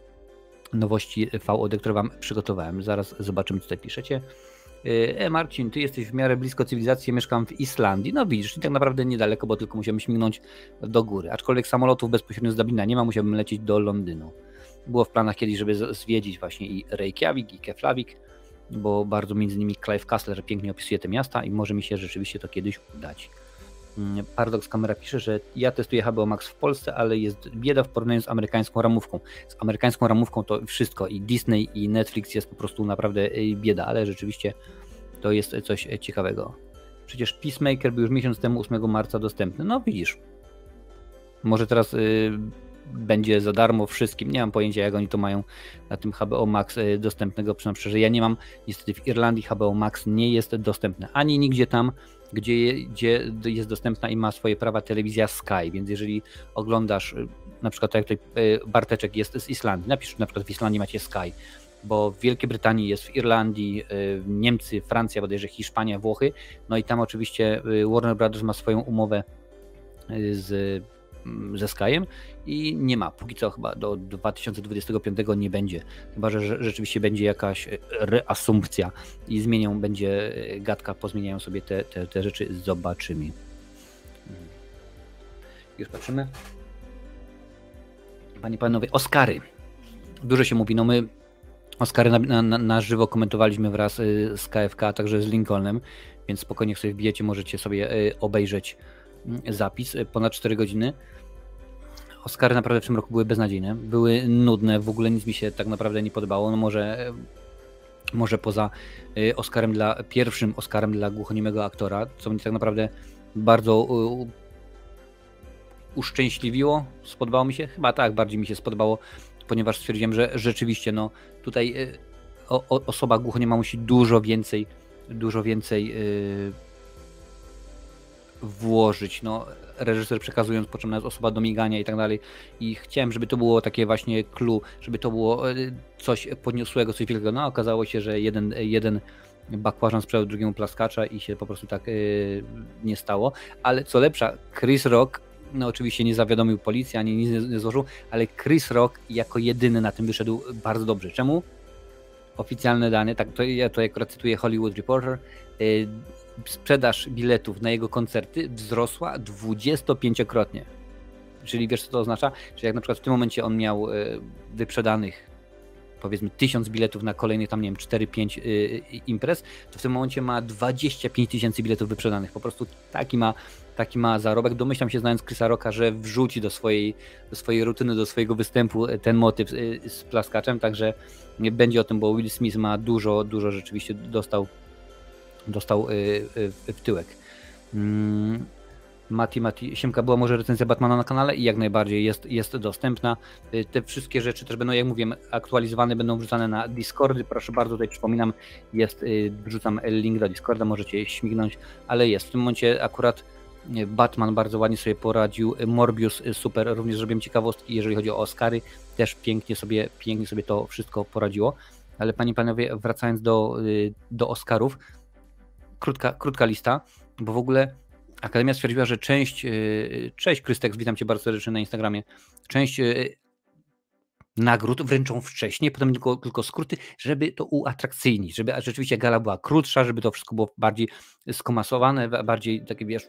nowości VOD, które Wam przygotowałem. Zaraz zobaczymy, co tutaj piszecie. E, e, Marcin, ty jesteś w miarę blisko cywilizacji, mieszkam w Islandii. No widzisz, tak naprawdę niedaleko, bo tylko musimy śmignąć do góry. Aczkolwiek samolotów bezpośrednio z Dublina nie ma, musiałbym lecieć do Londynu. Było w planach kiedyś, żeby zwiedzić właśnie i Reykjavik, i Keflavik, bo bardzo między innymi Clive Kassler pięknie opisuje te miasta i może mi się rzeczywiście to kiedyś udać. Mm, Paradox Kamera pisze, że ja testuję HBO Max w Polsce, ale jest bieda w porównaniu z amerykańską ramówką. Z amerykańską ramówką to wszystko i Disney i Netflix jest po prostu naprawdę y, bieda, ale rzeczywiście to jest coś ciekawego. Przecież Peacemaker był już miesiąc temu 8 marca dostępny. No widzisz. Może teraz yy, będzie za darmo wszystkim. Nie mam pojęcia, jak oni to mają na tym HBO Max y, dostępnego. Przynajmniej, że ja nie mam. Niestety w Irlandii HBO Max nie jest dostępne ani nigdzie tam, gdzie, gdzie jest dostępna i ma swoje prawa telewizja Sky. Więc jeżeli oglądasz, y, na przykład tak jak tutaj y, Barteczek jest z Islandii, napisz na przykład w Islandii macie Sky, bo w Wielkiej Brytanii jest, w Irlandii, Niemcy, Francja, bodajże Hiszpania, Włochy. No i tam oczywiście Warner Brothers ma swoją umowę z ze Skyem i nie ma. Póki co chyba do 2025 nie będzie. Chyba, że rzeczywiście będzie jakaś e, reasumpcja i zmienią, będzie e, gadka, pozmieniają sobie te, te, te rzeczy, zobaczymy. Mm. Już patrzymy. Panie panowie, Oscary. Dużo się mówi, no my Oscary na, na, na żywo komentowaliśmy wraz e, z KFK, a także z Lincolnem, więc spokojnie sobie wbijecie, możecie sobie obejrzeć mm, zapis, ponad 4 godziny. Oscary naprawdę w tym roku były beznadziejne, były nudne, w ogóle nic mi się tak naprawdę nie podobało. No może, może poza y, Oscarem dla, pierwszym Oscarem dla głuchoniemego aktora, co mnie tak naprawdę bardzo uszczęśliwiło, spodobało mi się, chyba tak, bardziej mi się spodobało, ponieważ stwierdziłem, że rzeczywiście no tutaj osoba głuchoniema musi dużo więcej, dużo więcej włożyć. No, reżyser przekazując, po czym osoba do migania i tak dalej. I chciałem, żeby to było takie właśnie clue, żeby to było e, coś podniosłego, coś wielkiego. No, okazało się, że jeden, jeden bakłażan sprzedał drugiemu plaskacza i się po prostu tak yy, nie stało. Ale co lepsza, Chris Rock, no oczywiście nie zawiadomił policji, ani nic nie, złożył, ale Chris Rock jako jedyny na tym wyszedł bardzo dobrze. Czemu? Oficjalne dane, tak to ja to akurat cytuję Hollywood Reporter, yy, sprzedaż biletów na jego koncerty wzrosła 25-krotnie. Czyli wiesz, co to oznacza? Że jak na przykład w tym momencie on miał e, wyprzedanych powiedzmy 1000 biletów na kolejnych tam, nie wiem, 4-5 imprez, to w tym momencie ma 25 tysięcy biletów wyprzedanych. Po prostu taki ma, taki ma zarobek. Domyślam się, znając Chrisa Rocka, że wrzuci do swojej, do swojej rutyny, do swojego występu ten motyw z plaskaczem, także będzie o tym, bo Will Smith ma dużo, dużo rzeczywiście dostał, dostał w tyłek. Mm, Mati, Mati, Siemka, była może recenzja Batmana na kanale i jak najbardziej jest, jest dostępna. Y, te wszystkie rzeczy też będą, jak mówiłem, aktualizowane, będą wrzucane na Discordy. Proszę bardzo, tutaj przypominam, jest, y, wrzucam link do Discorda, możecie śmignąć, ale jest. W tym momencie akurat y, Batman bardzo ładnie sobie poradził, Morbius super, również zrobiłem ciekawostki, jeżeli chodzi o Oscary, też pięknie sobie, pięknie sobie to wszystko poradziło. Ale panie panowie, wracając do, do Oscarów, krótka, krótka lista, bo w ogóle Akademia stwierdziła, że część, y, cześć Krystek, witam Cię bardzo serdecznie na Instagramie, część y, nagród wręczą wcześniej, potem tylko, tylko skróty, żeby to uatrakcyjnić, żeby rzeczywiście gala była krótsza, żeby to wszystko było bardziej skomasowane, bardziej takie, wiesz,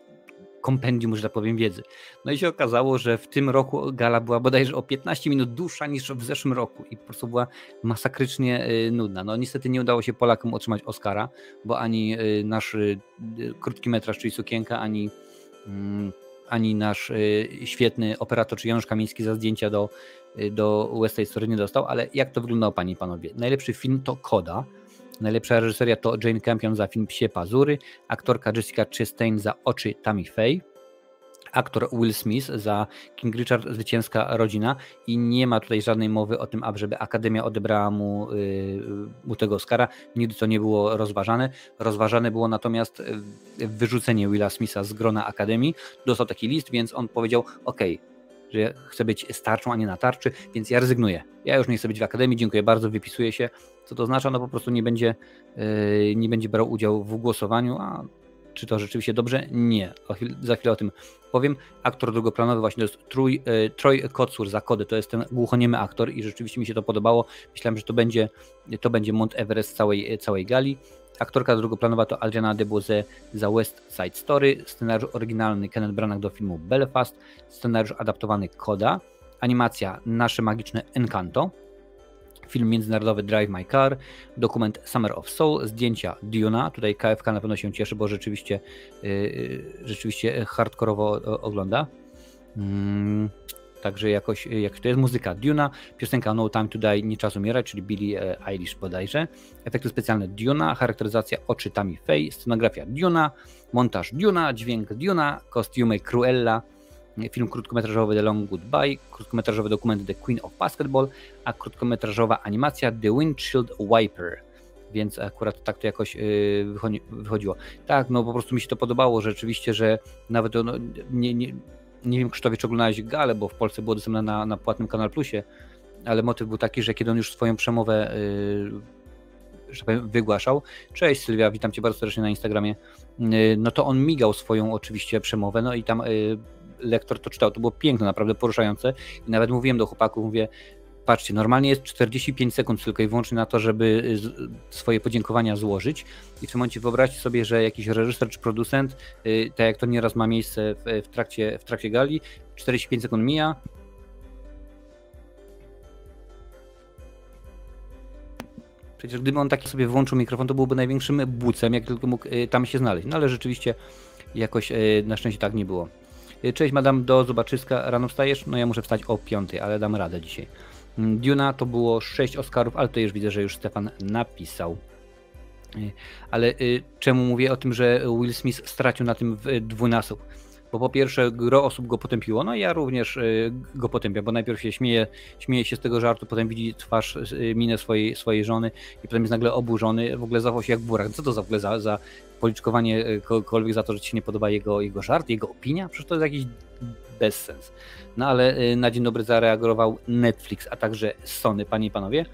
kompendium, że tak powiem, wiedzy. No i się okazało, że w tym roku gala była bodajże o 15 minut dłuższa niż w zeszłym roku i po prostu była masakrycznie y, nudna. No niestety nie udało się Polakom otrzymać Oscara, bo ani y, nasz y, krótki metraż, czyli Sukienka, ani mm, ani nasz świetny operator, czy Janusz Kamiński za zdjęcia do, do West Side Story nie dostał, ale jak to wyglądało, panie i panowie? Najlepszy film to Koda, Najlepsza reżyseria to Jane Campion za film Psie Pazury, aktorka Jessica Chastain za Oczy Tammy Faye, aktor Will Smith za King Richard Zwycięska Rodzina i nie ma tutaj żadnej mowy o tym, żeby Akademia odebrała mu, yy, mu tego Oscara. Nigdy to nie było rozważane. Rozważane było natomiast y, wyrzucenie Willa Smitha z grona Akademii. Dostał taki list, więc on powiedział, ok, że chcę być starczą, a nie na tarczy, więc ja rezygnuję. Ja już nie chcę być w Akademii, dziękuję bardzo, wypisuję się. Co to oznacza? No po prostu nie będzie, yy, nie będzie brał udziału w głosowaniu, a czy to rzeczywiście dobrze? Nie. Za chwilę o tym powiem. Aktor drugoplanowy właśnie to jest Trój, yy, Troy Kocur za kody, to jest ten głuchoniemy aktor i rzeczywiście mi się to podobało. Myślałem, że to będzie, to będzie Mount Everest całej, całej gali. Aktorka drugoplanowa to Adriana DeBose za West Side Story, scenariusz oryginalny Kenneth Branagh do filmu Belfast, scenariusz adaptowany Koda, animacja Nasze Magiczne Encanto, film międzynarodowy Drive My Car, dokument Summer of Soul, zdjęcia Duna, tutaj KFK na pewno się cieszy, bo rzeczywiście, yy, rzeczywiście hardkorowo ogląda. Mm, Także jakoś, jak to jest muzyka Duna, piosenka No Time to Die, Nie Czas Umierać, czyli Billie e, Eilish bodajże, efekty specjalne Duna, charakteryzacja oczytami Faye, scenografia Duna, montaż Duna, dźwięk Duna, kostiumy Cruella, film krótkometrażowy The Long Goodbye, krótkometrażowy dokument The Queen of Basketball, a krótkometrażowa animacja The Windshield Wiper więc akurat tak to jakoś wychodziło. Tak, no po prostu mi się to podobało, rzeczywiście, że nawet no, nie, nie, nie wiem, Krzysztofie, czy oglądałeś Galę, bo w Polsce było dostępne na, na płatnym Kanal Plusie, ale motyw był taki, że kiedy on już swoją przemowę yy, wygłaszał, cześć Sylwia, witam Cię bardzo serdecznie na Instagramie, yy, no to on migał swoją oczywiście przemowę, no i tam yy, lektor to czytał, to było piękne, naprawdę poruszające. I nawet mówiłem do chłopaków, mówię, patrzcie, normalnie jest 45 sekund tylko i wyłącznie na to, żeby y, swoje podziękowania złożyć. I w tym momencie wyobraźcie sobie, że jakiś reżyser czy producent, y, tak jak to nieraz ma miejsce w, trakcie, w trakcie gali, 45 sekund mija. Przecież gdyby on taki sobie włączył mikrofon, to byłby największym bucem, jak tylko mógł y, tam się znaleźć. No ale rzeczywiście jakoś na szczęście tak nie było. Cześć madam, do zobaczyska. Rano wstajesz? No ja muszę wstać o 5, ale dam radę dzisiaj. Duna to było 6 Oscarów, ale to już widzę, że już Stefan napisał. Y, ale y, czemu mówię o tym, że Will Smith stracił na tym dwunasób? Bo po pierwsze, gro osób go potępiło, no ja również go potępiam, bo najpierw się śmieje, śmieje się z tego żartu, potem widzi twarz, minę swojej, swojej żony i potem jest nagle oburzony, w ogóle zachował się jak burak. Co to za w ogóle za, za policzkowanie kogokolwiek za to, że ci się nie podoba jego, jego żart, jego opinia? Przecież to jest jakiś bezsens. No ale y, na dzień dobry zareagował Netflix, a także Sony, panie i panowie.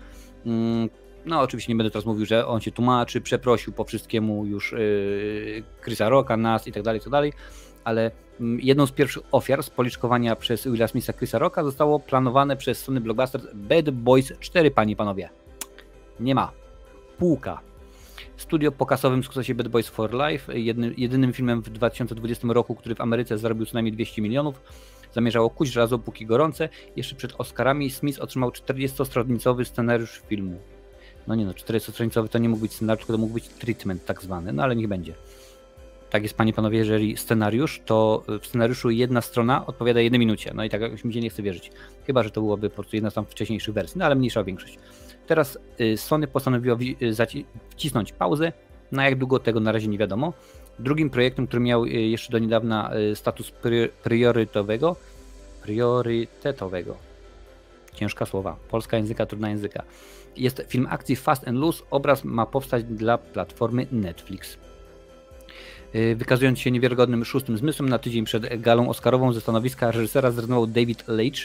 Mm, no oczywiście nie będę teraz mówił, że on się tłumaczy, przeprosił po wszystkiemu już yy, Chrisa Rocka, nas i tak dalej, i tak dalej, ale mm, jedną z pierwszych ofiar z policzkowania przez Willa Smitha Chrisa Rocka zostało planowane przez Sony Blockbuster Bad Boys 4, panie i panowie. Nie ma. Półka. Studio po kasowym sukcesie Bad Boys for Life, jedynym filmem w 2020 roku, który w Ameryce zarobił co najmniej 200 milionów, zamierzało kuć żelazo póki gorące. Jeszcze przed Oscarami Smith otrzymał 40-stronicowy scenariusz filmu. No nie no, 40-stronicowy to nie mógł być scenariusz, to mógł być treatment tak zwany, no ale niech będzie. Tak jest, panie panowie, jeżeli scenariusz, to w scenariuszu jedna strona odpowiada jednej minucie. No i tak jakoś mi się nie chce wierzyć. Chyba, że to byłoby po prostu jedna z tam wcześniejszych wersji, no ale mniejsza większość. Teraz y, Sony postanowiło y, wcisnąć pauzę. Na jak długo tego na razie nie wiadomo. Drugim projektem, który miał y, jeszcze do niedawna status priorytetowego, priorytetowego, ciężka słowa, polska języka, trudna języka, jest film akcji Fast and Loose. Obraz ma powstać dla platformy Netflix. Wykazując się niewiarygodnym szóstym zmysłem, na tydzień przed galą Oscarową ze stanowiska reżysera zrezygnował David Leitch,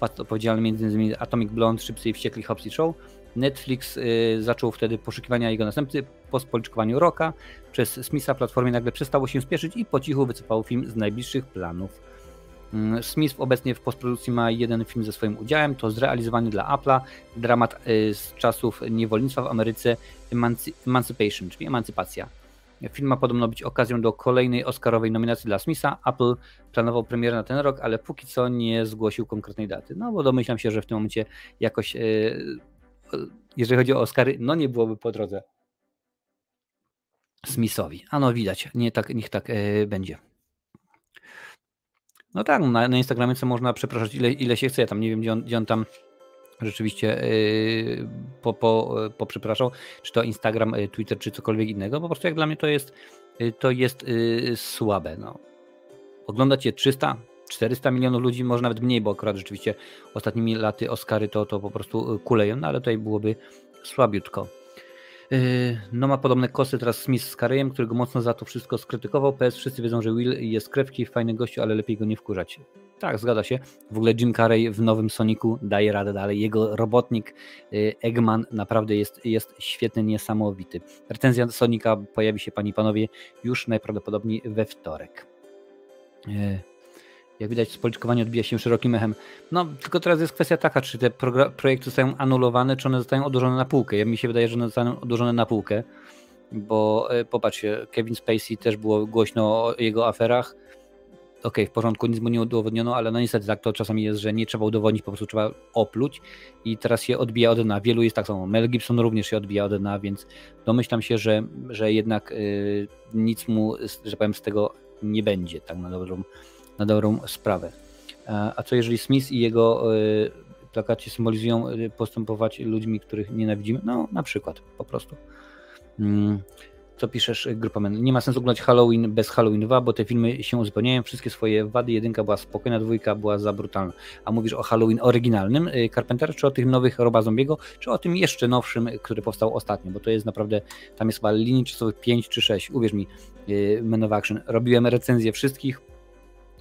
odpowiedzialny m.in. Atomic Blonde, Szybcy i Wściekli Hobbs Show. Netflix y, zaczął wtedy poszukiwania jego następcy po spoliczkowaniu Roka. Przez Smitha platformie nagle przestało się spieszyć i po cichu wycofało film z najbliższych planów. Mm, Smith obecnie w postprodukcji ma jeden film ze swoim udziałem, to zrealizowany dla Apple'a dramat y, z czasów niewolnictwa w Ameryce Emanci Emancipation, czyli emancypacja. Film ma podobno być okazją do kolejnej Oscarowej nominacji dla Smitha. Apple planował premierę na ten rok, ale póki co nie zgłosił konkretnej daty. No bo domyślam się, że w tym momencie jakoś, e, jeżeli chodzi o Oscary, no nie byłoby po drodze Smithowi. A no widać, nie tak, niech tak e, będzie. No tak, na, na Instagramie co można przepraszać ile, ile się chce. Ja tam nie wiem, gdzie on, gdzie on tam rzeczywiście yy, po, po, po przepraszał, czy to Instagram, yy, Twitter, czy cokolwiek innego. Po prostu jak dla mnie to jest, yy, to jest słabe. No. Oglądać je 300, 400 milionów ludzi, może nawet mniej, bo akurat rzeczywiście ostatnimi laty Oscary to, to po prostu kuleją, no ale tutaj byłoby słabiutko. Yy, no ma podobne kosy teraz Smith z Karejem, którego mocno za to wszystko skrytykował. PS wszyscy wiedzą, że Will jest krewki, fajny gościu, ale lepiej go nie wkurzać. Tak, zgadza się. W ogóle Jim Carrey w nowym Sonicu daje radę dalej. Jego robotnik yy, Eggman naprawdę jest, jest świetny, niesamowity. Recenzja Sonika pojawi się, panie i panowie, już najprawdopodobniej we wtorek. Jak widać, spoliczkowanie odbija się szerokim echem. No, tylko teraz jest kwestia taka, czy te projekty zostają anulowane, czy one zostają odłożone na półkę. Ja mi się wydaje, że one zostaną odłożone na półkę, bo e, popatrzcie, Kevin Spacey też było głośno o jego aferach. Okej, okay, w porządku, nic mu nie udowodniono, ale no niestety tak to czasami jest, że nie trzeba udowodnić, po prostu trzeba opluć i teraz się odbija od dna. Wielu jest tak samo. Mel Gibson również się odbija od dna, więc domyślam się, że, że jednak yy, nic mu, że powiem, z tego nie będzie, tak na dobrą na dobrą sprawę. A co jeżeli Smith i jego e, plakaci symbolizują e, postępować ludźmi, których nienawidzimy? No, na przykład, po prostu. Mm, co piszesz, Grupa Men? Nie ma sensu oglądać Halloween bez Halloween 2, bo te filmy się uzupełniają, wszystkie swoje wady. Jedynka była spokojna, dwójka była za brutalna. A mówisz o Halloween oryginalnym e, Carpenter, czy o tych nowych Roba Zombiego, czy o tym jeszcze nowszym, który powstał ostatnio, bo to jest naprawdę, tam jest chyba linii czasowych 5 czy 6. Uwierz mi, Men of Action. Robiłem recenzję wszystkich,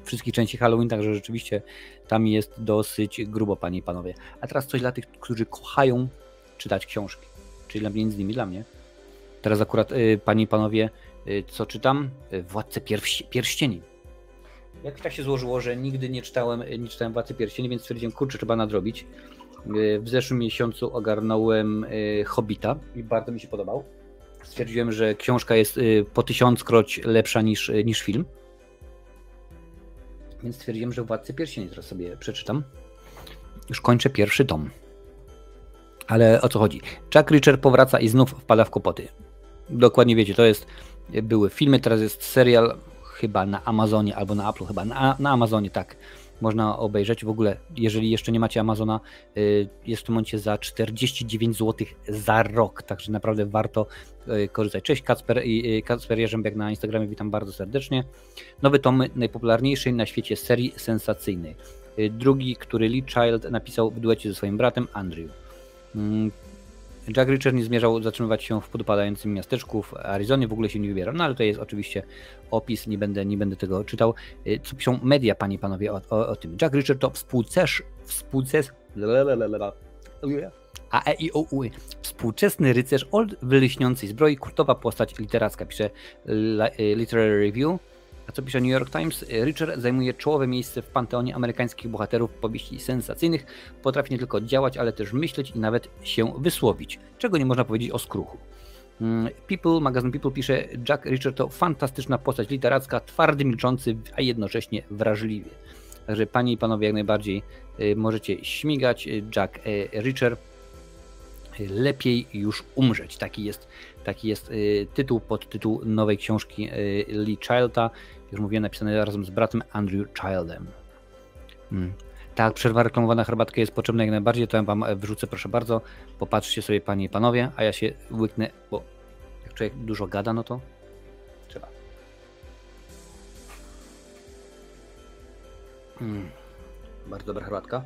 wszystkich części Halloween, także rzeczywiście tam jest dosyć grubo, panie i panowie. A teraz coś dla tych, którzy kochają czytać książki. Czyli dla mnie z nimi, dla mnie. Teraz akurat, y, panie i panowie, y, co czytam? Y, Władcę Pierści Pierścieni. Jak tak się złożyło, że nigdy nie czytałem, nie czytałem Władcy Pierścieni, więc stwierdziłem, kurczę, trzeba nadrobić. W zeszłym miesiącu ogarnąłem Hobbita i bardzo mi się podobał. Stwierdziłem, że książka jest po tysiąckroć lepsza niż, niż film. Więc stwierdziłem, że Władcy Pierścieni teraz sobie przeczytam. Już kończę pierwszy tom. Ale o co chodzi? Jack Reacher powraca i znów wpada w kłopoty. Dokładnie wiecie, to jest były filmy, teraz jest serial chyba na Amazonie albo na Apple, chyba na, na Amazonie, tak można obejrzeć. W ogóle, jeżeli jeszcze nie macie Amazona, y, jest w tym momencie za 49 zł za rok, także naprawdę warto y, korzystać. Cześć Kacper y, Kacper Jerzębiak na Instagramie, witam bardzo serdecznie. Nowy tom najpopularniejszej na świecie serii sensacyjnej. Drugi, który Lee Child napisał w duecie ze swoim bratem Andrew. Jack Reacher nie zmierzał zatrzymywać się w podpadającym miasteczku w Arizonie, w ogóle się nie wybierał. No ale to jest oczywiście opis, nie będę, nie będę tego czytał. Y, co piszą media, panie i panowie, o, o, o tym. Jack Reacher to współcerz, współces... A E I O U. Współczesny rycerz o wyleśniącej zbroi, kultowa postać literacka, pisze y, Literary Review. Co pisze New York Times? Richard zajmuje czołowe miejsce w panteonie amerykańskich bohaterów powieści sensacyjnych. Potrafi nie tylko działać, ale też myśleć i nawet się wysłowić, czego nie można powiedzieć o skruchu. Mm, People, magazyn People pisze, Jack Richard to fantastyczna postać literacka, twardy, milczący, a jednocześnie wrażliwy. Także panie i panowie, jak najbardziej możecie śmigać. Jack Reacher lepiej już umrzeć. Taki jest, taki jest tytuł, podtytuł nowej książki Lee Childa. Już mówiłem, napisane razem z bratem Andrew Childem. Hmm. Tak, przerwa reklamowana herbatka jest potrzebna jak najbardziej, to ja wam wrzucę, proszę bardzo. Popatrzcie sobie, panie i panowie, a ja się łyknę, bo jak człowiek dużo gada, no to trzeba. Mm. Bardzo dobra herbatka.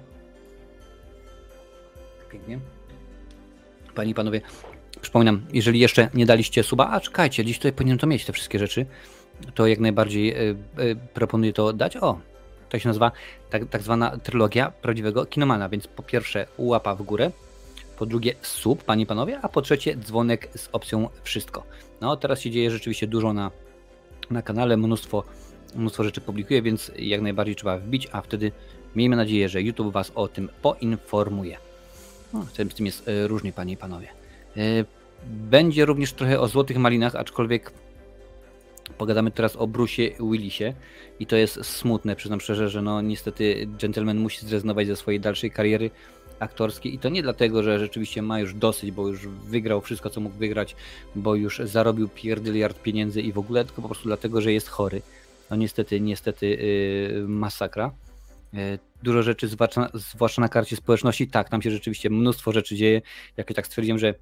Pięknie. Panie i panowie, przypominam, jeżeli jeszcze nie daliście suba, a czekajcie, dziś tutaj powinien to mieć te wszystkie rzeczy, to jak najbardziej y, y, proponuję to dać. O, to się nazywa tak, tak zwana trylogia prawdziwego kinomana, więc po pierwsze łapa w górę, po drugie sub, panie i panowie, a po trzecie dzwonek z opcją wszystko. No teraz się dzieje rzeczywiście dużo na, na kanale, mnóstwo, mnóstwo rzeczy publikuję, więc jak najbardziej trzeba wbić, a wtedy miejmy nadzieję, że YouTube Was o tym poinformuje. No, z tym jest e, różnie, panie i panowie. E, będzie również trochę o złotych malinach, aczkolwiek Pogadamy teraz o Bruce'ie Willisie i to jest smutne, przyznam szczerze, że no niestety gentleman musi zrezygnować ze swojej dalszej kariery aktorskiej i to nie dlatego, że rzeczywiście ma już dosyć, bo już wygrał wszystko, co mógł wygrać, bo już zarobił pierdyliard pieniędzy i w ogóle, tylko po prostu dlatego, że jest chory. No niestety, niestety yy, masakra. Yy, dużo rzeczy, zwłaszcza, zwłaszcza na karcie społeczności, tak, tam się rzeczywiście mnóstwo rzeczy dzieje. Jak tak stwierdziłem, że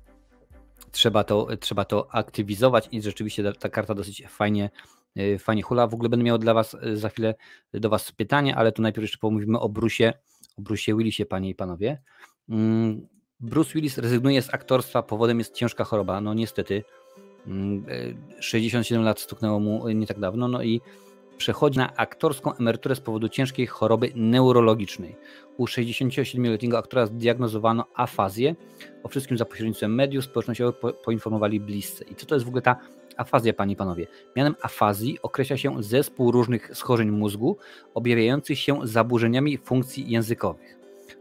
trzeba to, trzeba to aktywizować i rzeczywiście ta karta dosyć fajnie, y, fajnie hula. W ogóle będę miał dla Was y, za chwilę do Was pytanie, ale tu najpierw jeszcze pomówimy o Brusie, o Brusie Willisie, Panie i Panowie. Mm, Bruce Willis rezygnuje z aktorstwa, powodem jest ciężka choroba, no niestety. 67 mm, lat stuknęło mu nie tak dawno, no i przechodzi na aktorską emeryturę z powodu ciężkiej choroby neurologicznej. U 67-letniego aktora zdiagnozowano afazję. O wszystkim za pośrednictwem mediów społecznościowych po, poinformowali bliscy. I co to jest w ogóle ta afazja, panie i panowie? Mianem afazji określa się zespół różnych schorzeń mózgu objawiających się zaburzeniami funkcji językowych.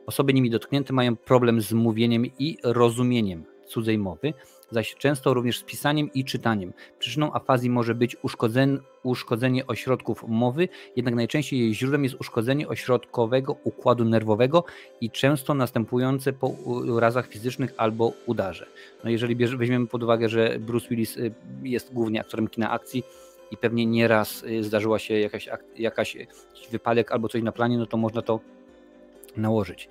Osoby nimi dotknięte mają problem z mówieniem i rozumieniem cudzej mowy, zaś często również z pisaniem i czytaniem. Przyczyną afazji może być uszkodzenie, uszkodzenie ośrodków mowy, jednak najczęściej jej źródłem jest uszkodzenie ośrodkowego układu nerwowego i często następujące po urazach fizycznych albo udarze. No jeżeli weźmiemy pod uwagę, że Bruce Willis y, jest głównie aktorem kina akcji, i pewnie nieraz y, zdarzyła się jakaś, jakaś wypadek albo coś na planie, no to można to nałożyć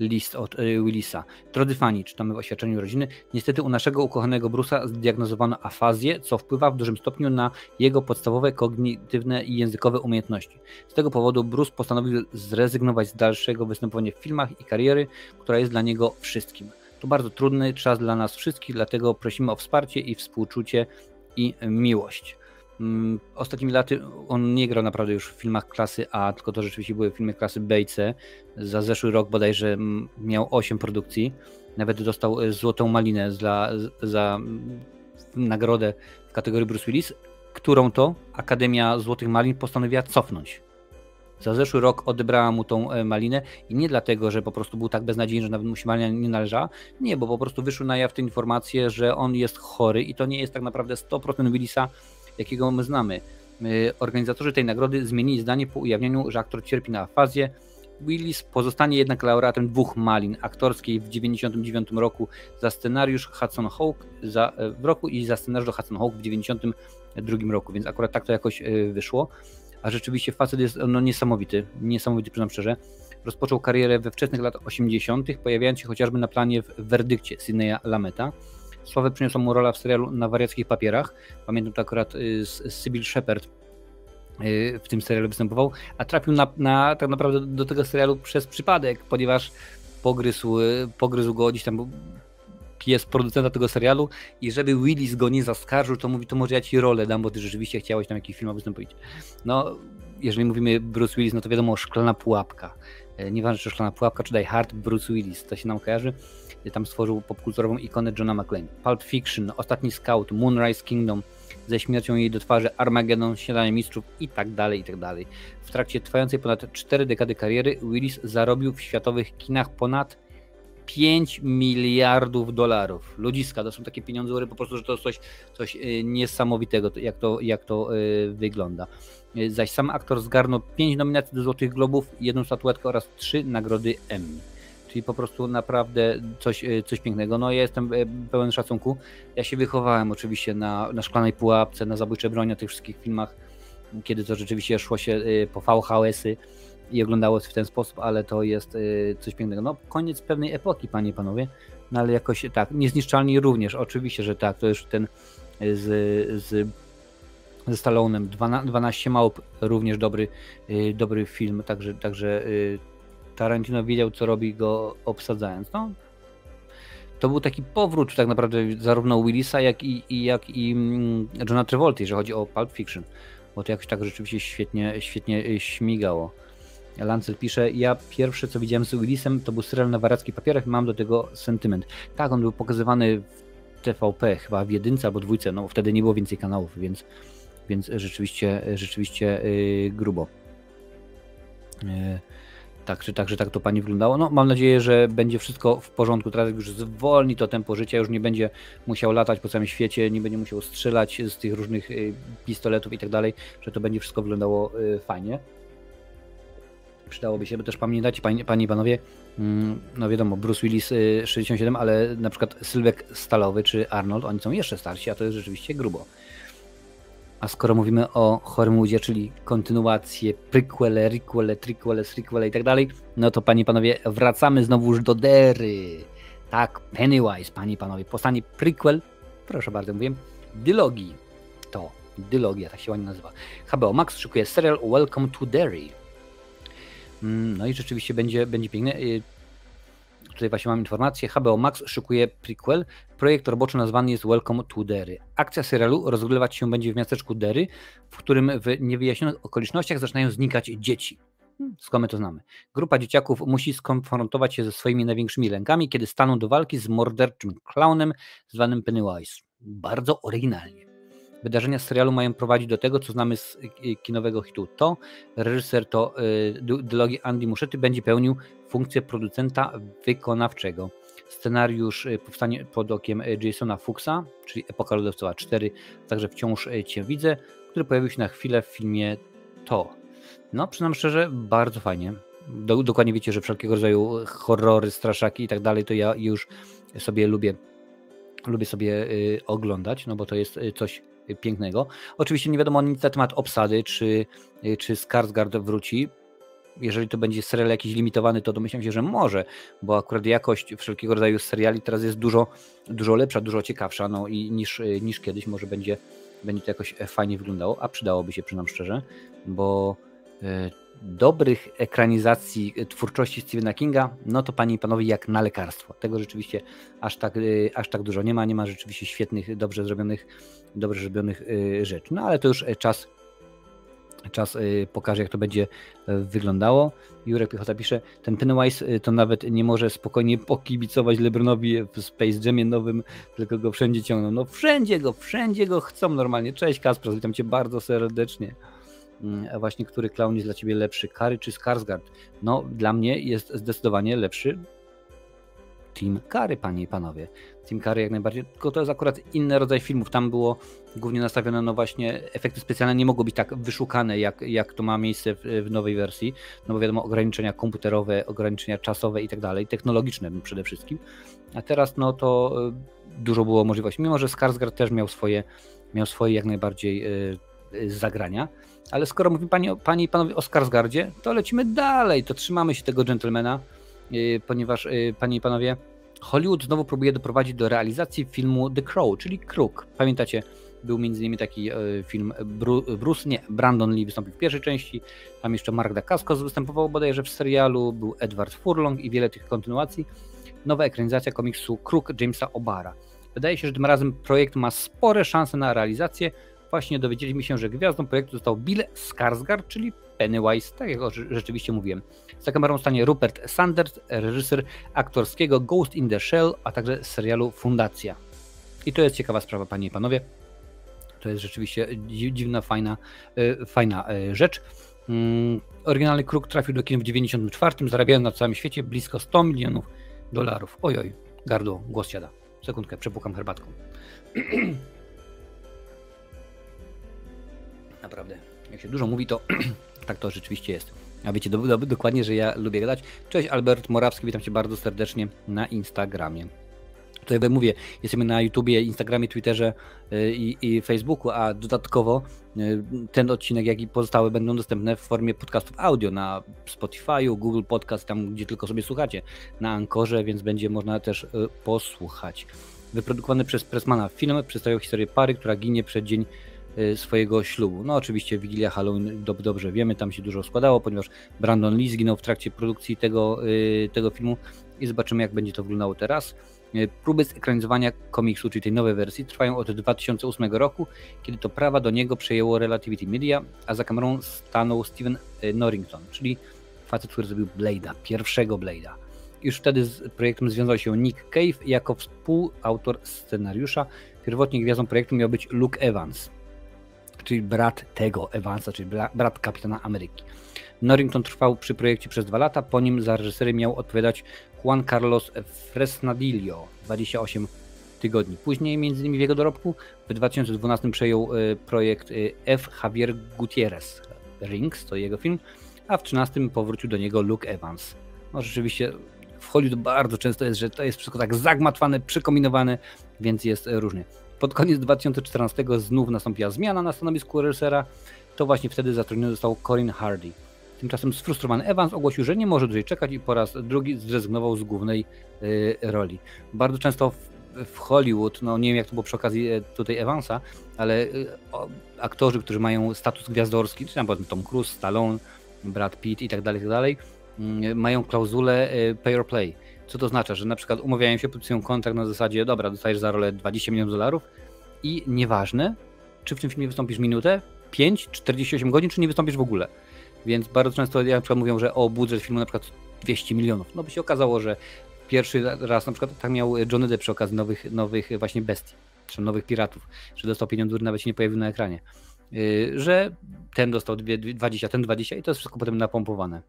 list od y, Willisa. Drodzy fani, czytamy w oświadczeniu rodziny, niestety u naszego ukochanego Brusa zdiagnozowano afazję, co wpływa w dużym stopniu na jego podstawowe kognitywne i językowe umiejętności. Z tego powodu Bruce postanowił zrezygnować z dalszego występowania w filmach i kariery, która jest dla niego wszystkim. To bardzo trudny czas dla nas wszystkich, dlatego prosimy o wsparcie i współczucie i miłość. Mm, ostatnimi laty on nie grał naprawdę już w filmach klasy A, tylko to rzeczywiście były filmy klasy B i C. Za zeszły rok bodajże mm, miał 8 produkcji. Nawet dostał e, złotą malinę za, za nagrodę w kategorii Bruce Willis, którą to Akademia Złotych Malin postanowiła cofnąć. Za zeszły rok odebrała mu tą e, malinę i nie dlatego, że po prostu był tak beznadziejny, że nawet mu się malina nie należała. Nie, bo po prostu wyszły na jaw te informacje, że on jest chory i to nie jest tak naprawdę 100% Willisa, jakiego my znamy. Organizatorzy tej nagrody zmienili zdanie po ujawnieniu, że aktor cierpi na afazję. Willis pozostanie jednak laureatem dwóch malin aktorskiej w 1999 roku za scenariusz Hudson Hawk za, e, w roku i za scenariusz do Hudson Hawk w 1992 roku, więc akurat tak to jakoś e, wyszło. A rzeczywiście facet jest no, niesamowity, niesamowity przyznam szczerze. Rozpoczął karierę we wczesnych latach 80., pojawiając się chociażby na planie w Werdykcie Sydneya Lameta. Sławę przyniosła mu rola w serialu Na wariackich papierach. Pamiętam to akurat y, z Sybil Shepard y, w tym serialu występował, a trafił na, na, tak naprawdę do tego serialu przez przypadek, ponieważ pogryzł, y, pogryzł go gdzieś tam pies producenta tego serialu i żeby Willis go nie zaskarżył, to mówi, to może ja ci rolę dam, bo ty rzeczywiście chciałeś tam jakiś film wystąpić. No, jeżeli mówimy Bruce Willis, no to wiadomo, szklana pułapka. E, nieważne czy szklana pułapka, czy Die Hard, Bruce Willis, to się nam kojarzy tam stworzył popkulturową ikonę Johna McClane. Pulp Fiction, Ostatni Scout, Moonrise Kingdom, ze śmiercią jej do twarzy, Armageddon, Śniadanie Mistrzów i tak dalej, i tak dalej. W trakcie trwającej ponad 4 dekady kariery Willis zarobił w światowych kinach ponad 5 miliardów dolarów. Ludziska, to są takie pieniądze, po prostu, że to jest coś, coś y, niesamowitego, jak to, jak to y, wygląda. Y, zaś sam aktor zgarnął 5 nominacji do Złotych Globów, jedną statuetkę oraz 3 nagrody Emmy. Czyli po prostu naprawdę coś, coś pięknego. No ja jestem pełen szacunku. Ja się wychowałem oczywiście na, na Szklanej Pułapce, na Zabójcze Broń, na tych wszystkich filmach, kiedy to rzeczywiście szło się po VHS-y i oglądało się w ten sposób, ale to jest coś pięknego. No, koniec pewnej epoki, panie i panowie, no ale jakoś tak, niezniszczalni również, oczywiście, że tak, to już ten z, z ze Stallonem 12 małp, również dobry, dobry film, także, także Tarantino wiedział, co robi go obsadzając. No, to był taki powrót tak naprawdę zarówno Willisa, jak i, i jak i mm, Johna Travolta, jeżeli chodzi o Pulp Fiction, bo to jakoś tak rzeczywiście świetnie, świetnie śmigało. Lancel pisze, ja pierwsze co widziałem z Willisem to był serial na warackich papierach mam do tego sentyment. Tak, on był pokazywany w TVP chyba w jedynce albo dwójce, no wtedy nie było więcej kanałów, więc, więc rzeczywiście, rzeczywiście yy, grubo. Yy, tak, czy tak, że tak to pani wyglądało. No, mam nadzieję, że będzie wszystko w porządku. Teraz już zwolni to tempo życia, już nie będzie musiał latać po całym świecie, nie będzie musiał strzelać z tych różnych y, pistoletów i tak dalej, że to będzie wszystko wyglądało y, fajnie przydałoby się, bo też pamiętacie, panie, panie i panowie, mm, no wiadomo, Bruce Willis 67, y, ale na przykład Sylwek Stalowy czy Arnold, oni są jeszcze starsi, a to jest rzeczywiście grubo. A skoro mówimy o Hormudzie, czyli kontynuację, prequele, requele, triquele, sequele i tak dalej, no to panie panowie, wracamy znowu już do Dery. Tak, Pennywise, panie panowie, powstanie prequel, proszę bardzo, mówię, dylogii. To, dylogia, tak się ładnie nazywa. HBO Max szykuje serial Welcome to Derry Mm, no i rzeczywiście będzie, będzie piękne. Tutaj właśnie mam informację. HBO Max szykuje prequel. Projekt roboczy nazwany jest Welcome to Derry. Akcja serialu rozgrywać się będzie w miasteczku Derry, w którym w niewyjaśnionych okolicznościach zaczynają znikać dzieci. Hmm, skąd my to znamy? Grupa dzieciaków musi skonfrontować się ze swoimi największymi lękami, kiedy staną do walki z morderczym clownem zwanym Pennywise. Bardzo oryginalnie. Wydarzenia serialu mają prowadzić do tego, co znamy z y, kinowego hitu. To reżyser to y, dylogii Andy Muschietti będzie pełnił funkcję producenta wykonawczego. Scenariusz y, powstanie pod okiem Jasona Fuchsa, czyli Epoka Lodowcowa 4, także wciąż Cię widzę, który pojawił się na chwilę w filmie To. No, przynajmniej szczerze, bardzo fajnie. Do, dokładnie wiecie, że wszelkiego rodzaju horrory, straszaki i tak dalej, to ja już sobie lubię lubię sobie y, oglądać, no bo to jest coś pięknego. Oczywiście nie wiadomo nic na temat obsady, czy, czy Skarsgård wróci. Jeżeli to będzie serial jakiś limitowany, to domyślam się, że może, bo akurat jakość wszelkiego rodzaju seriali teraz jest dużo, dużo lepsza, dużo ciekawsza no, i niż, niż kiedyś. Może będzie, będzie to jakoś fajnie wyglądało, a przydałoby się, przynam szczerze, bo e, dobrych ekranizacji twórczości Stephena Kinga, no to panie i panowie, jak na lekarstwo. Tego rzeczywiście aż tak, y, aż tak dużo nie ma. Nie ma rzeczywiście świetnych, dobrze zrobionych, dobrze zrobionych y, rzeczy. No ale to już czas, czas pokaże, jak to będzie wyglądało. Jurek Piechota pisze, ten Pennywise to nawet nie może spokojnie pokibicować Lebronowi w Space Jamie nowym, tylko go wszędzie ciągną. No wszędzie go, wszędzie go chcą normalnie. Cześć Kasper, witam cię bardzo serdecznie. Mm, właśnie który clown jest dla ciebie lepszy, Kary czy Skarsgård? No, dla mnie jest zdecydowanie lepszy Team Kary, panie i panowie. Team Kary jak najbardziej, tylko to jest akurat inny rodzaj filmów. Tam było głównie nastawione, no właśnie, efekty specjalne nie mogły być tak wyszukane, jak, jak to ma miejsce w, w nowej wersji, no bo wiadomo, ograniczenia komputerowe, ograniczenia czasowe i tak dalej, technologiczne przede wszystkim. A teraz, no to e, dużo było możliwości, mimo że Skarsgård też miał swoje, miał swoje jak najbardziej yy, zagrania. Ale skoro mówimy panie, panie i panowie o Skarsgardzie, to lecimy dalej, to trzymamy się tego gentlemana, yy, ponieważ, yy, panie i panowie, Hollywood znowu próbuje doprowadzić do realizacji filmu The Crow, czyli Kruk. Pamiętacie, był między innymi taki yy, film Bru Bruce, nie, Brandon Lee wystąpił w pierwszej części, tam jeszcze Mark Dacascos występował bodajże w serialu, był Edward Furlong i wiele tych kontynuacji. Nowa ekranizacja komiksu Kruk Jamesa Obara. Wydaje się, że tym razem projekt ma spore szanse na realizację, właśnie dowiedzieliśmy się, że gwiazdą projektu został Bill Skarsgård, czyli Pennywise, tak jak rzeczywiście mówiłem. Za kamerą stanie Rupert Sanders, reżyser aktorskiego Ghost in the Shell, a także serialu Fundacja. I to jest ciekawa sprawa, panie i panowie. To jest rzeczywiście dziwna, fajna, e, fajna e, rzecz. Mm, oryginalny Kruk trafił do kin w 1994, zarabiając na całym świecie blisko 100 milionów dolarów. Ojoj, gardło, głos siada. Sekundkę, przepukam herbatką. Naprawdę, jak się dużo mówi, to tak to rzeczywiście jest. A wiecie do, do, dokładnie, że ja lubię gadać. Cześć, Albert Morawski, witam cię bardzo serdecznie na Instagramie. Tutaj jak mówię, jesteśmy na YouTubie, Instagramie, Twitterze y, i, i, Facebooku, a dodatkowo y, ten odcinek, jak i pozostałe będą dostępne w formie podcastów audio na Spotify'u, Google Podcast, tam gdzie tylko sobie słuchacie, na Ankorze, więc będzie można też y, posłuchać. Wyprodukowany przez Pressmana film przedstawiał historię pary, która ginie przed dzień swojego ślubu. No oczywiście Wigilia Halloween dobrze wiemy, tam się dużo składało, ponieważ Brandon Lee zginął w trakcie produkcji tego, tego filmu i zobaczymy jak będzie to wyglądało teraz. E, próby zekranizowania komiksu, czyli tej nowej wersji, trwają od 2008 roku, kiedy to prawa do niego przejęło Relativity Media, a za kamerą stanął Steven Norrington, czyli facet, który zrobił Blade'a, pierwszego Blade'a. Już wtedy z projektem związał się Nick Cave jako współautor scenariusza. Pierwotnie gwiazdą projektu miał być Luke Evans, czyli brat tego Evansa, czyli brat kapitana Ameryki. Norrington trwał przy projekcie przez dwa lata, po nim za reżysery miał odpowiadać Juan Carlos Fresnadillo, 28 tygodni. Później, między innymi w jego dorobku, w 2012 przejął e, projekt e, F. Javier Gutierrez, Rings, to jego film, a w 2013 powrócił do niego Luke Evans. No rzeczywiście w Hollywood bardzo często jest, że to jest wszystko tak zagmatwane, przykombinowane, więc jest różnie. Pod koniec 2014 znów nastąpiła zmiana na stanowisku reżysera. To właśnie wtedy zatrudniony został Corin Hardy. Tymczasem sfrustrowany Evans ogłosił, że nie może dłużej czekać i po raz drugi zrezygnował z głównej y, roli. Bardzo często w, w, Hollywood, no nie wiem jak to było przy okazji e, tutaj Evansa, ale y, o, aktorzy, którzy mają status gwiazdorski, czy na przykład Tom Cruise, Stallone, Brad Pitt i tak dalej, tak dalej, y, mają klauzulę y, pay or play. Co to oznacza, że na przykład umawiają się, podpisują kontrakt na zasadzie, dobra, dostajesz za rolę 20 milionów dolarów i nieważne, czy w tym filmie wystąpisz minutę, 5, 48 godzin, czy nie wystąpisz w ogóle. Więc bardzo często ja na przykład mówią, że o budżet filmu na przykład 200 milionów. No by się okazało, że pierwszy raz na przykład tak miał Johnny Depp przy okazji nowych, nowych właśnie bestii, czy nowych piratów, że dostał pieniądze, które nawet się nie pojawił na ekranie. Yy, że ten dostał 20, ten 20 i to jest wszystko potem napompowane.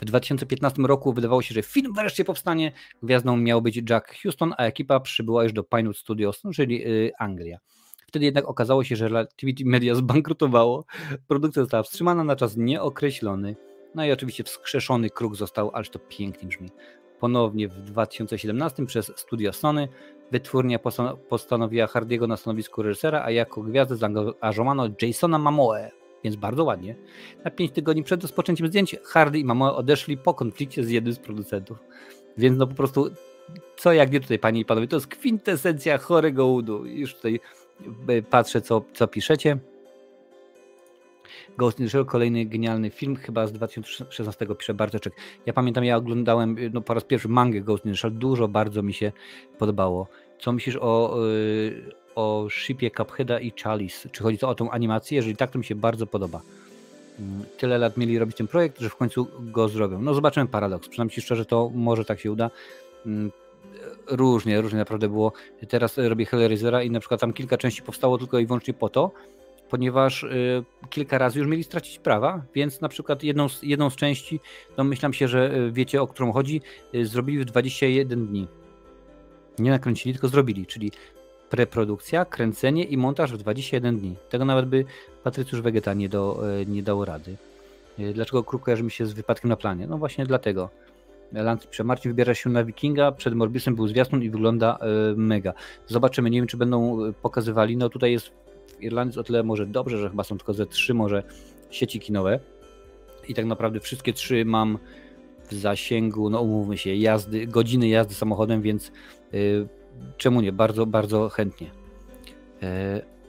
W 2015 roku wydawało się, że film wreszcie powstanie. Gwiazdą miał być Jack Houston, a ekipa przybyła już do Pinewood Studios, czyli yy, Anglia. Wtedy jednak okazało się, że Relativity Media zbankrutowało. Produkcja została wstrzymana na czas nieokreślony. No i oczywiście wskrzeszony kruk został, ależ to pięknie brzmi. Ponownie w 2017 przez studia Sony wytwórnia postanowiła Hardiego na stanowisku reżysera, a jako gwiazdę zaangażowano Jasona Mamoe, więc bardzo ładnie. Na 5 tygodni przed rozpoczęciem zdjęć Hardy i Mamoe odeszli po konflikcie z jednym z producentów. Więc no po prostu, co jak nie tutaj, panie i panowie, to jest kwintesencja chorego udu. Już tutaj patrzę, co, co piszecie. Ghost in the Shell, kolejny genialny film, chyba z 2016 pisze Bartoczek. Ja pamiętam, ja oglądałem no, po raz pierwszy mangę Ghost in the Shell, dużo bardzo mi się podobało. Co myślisz o, yy, o shipie Cupheada i Chalice? Czy chodzi to o tą animację? Jeżeli tak, to mi się bardzo podoba. Mm, tyle lat mieli robić ten projekt, że w końcu go zrobią. No zobaczymy paradoks. Przynajmniej szczerze, to może tak się uda. Mm, różnie, różnie naprawdę było. Teraz robię Hellraisera i na przykład tam kilka części powstało tylko i wyłącznie po to, ponieważ y, kilka razy już mieli stracić prawa, więc na przykład jedną z, jedną z części, no myślam się, że y, wiecie o którą chodzi, zrobili w 21 dni. Nie nakręcili, tylko zrobili, czyli preprodukcja, kręcenie i montaż w 21 dni. Tego nawet by Patrycjusz Wegeta nie, do, nie dał rady. Dlaczego kruk kojarzy mi się z wypadkiem na planie? No właśnie dlatego. Lance Marcin wybiera się na Wikinga, przed Morbiusem był zwiastun i wygląda y, mega. Zobaczymy, nie wiem czy będą e, pokazywali, no tutaj jest w Irlandii o tyle może dobrze, że chyba są tylko ze trzy może sieci kinowe i tak naprawdę wszystkie trzy mam w zasięgu, no umówmy się, jazdy, godziny jazdy samochodem, więc czemu nie, bardzo, bardzo chętnie. Y,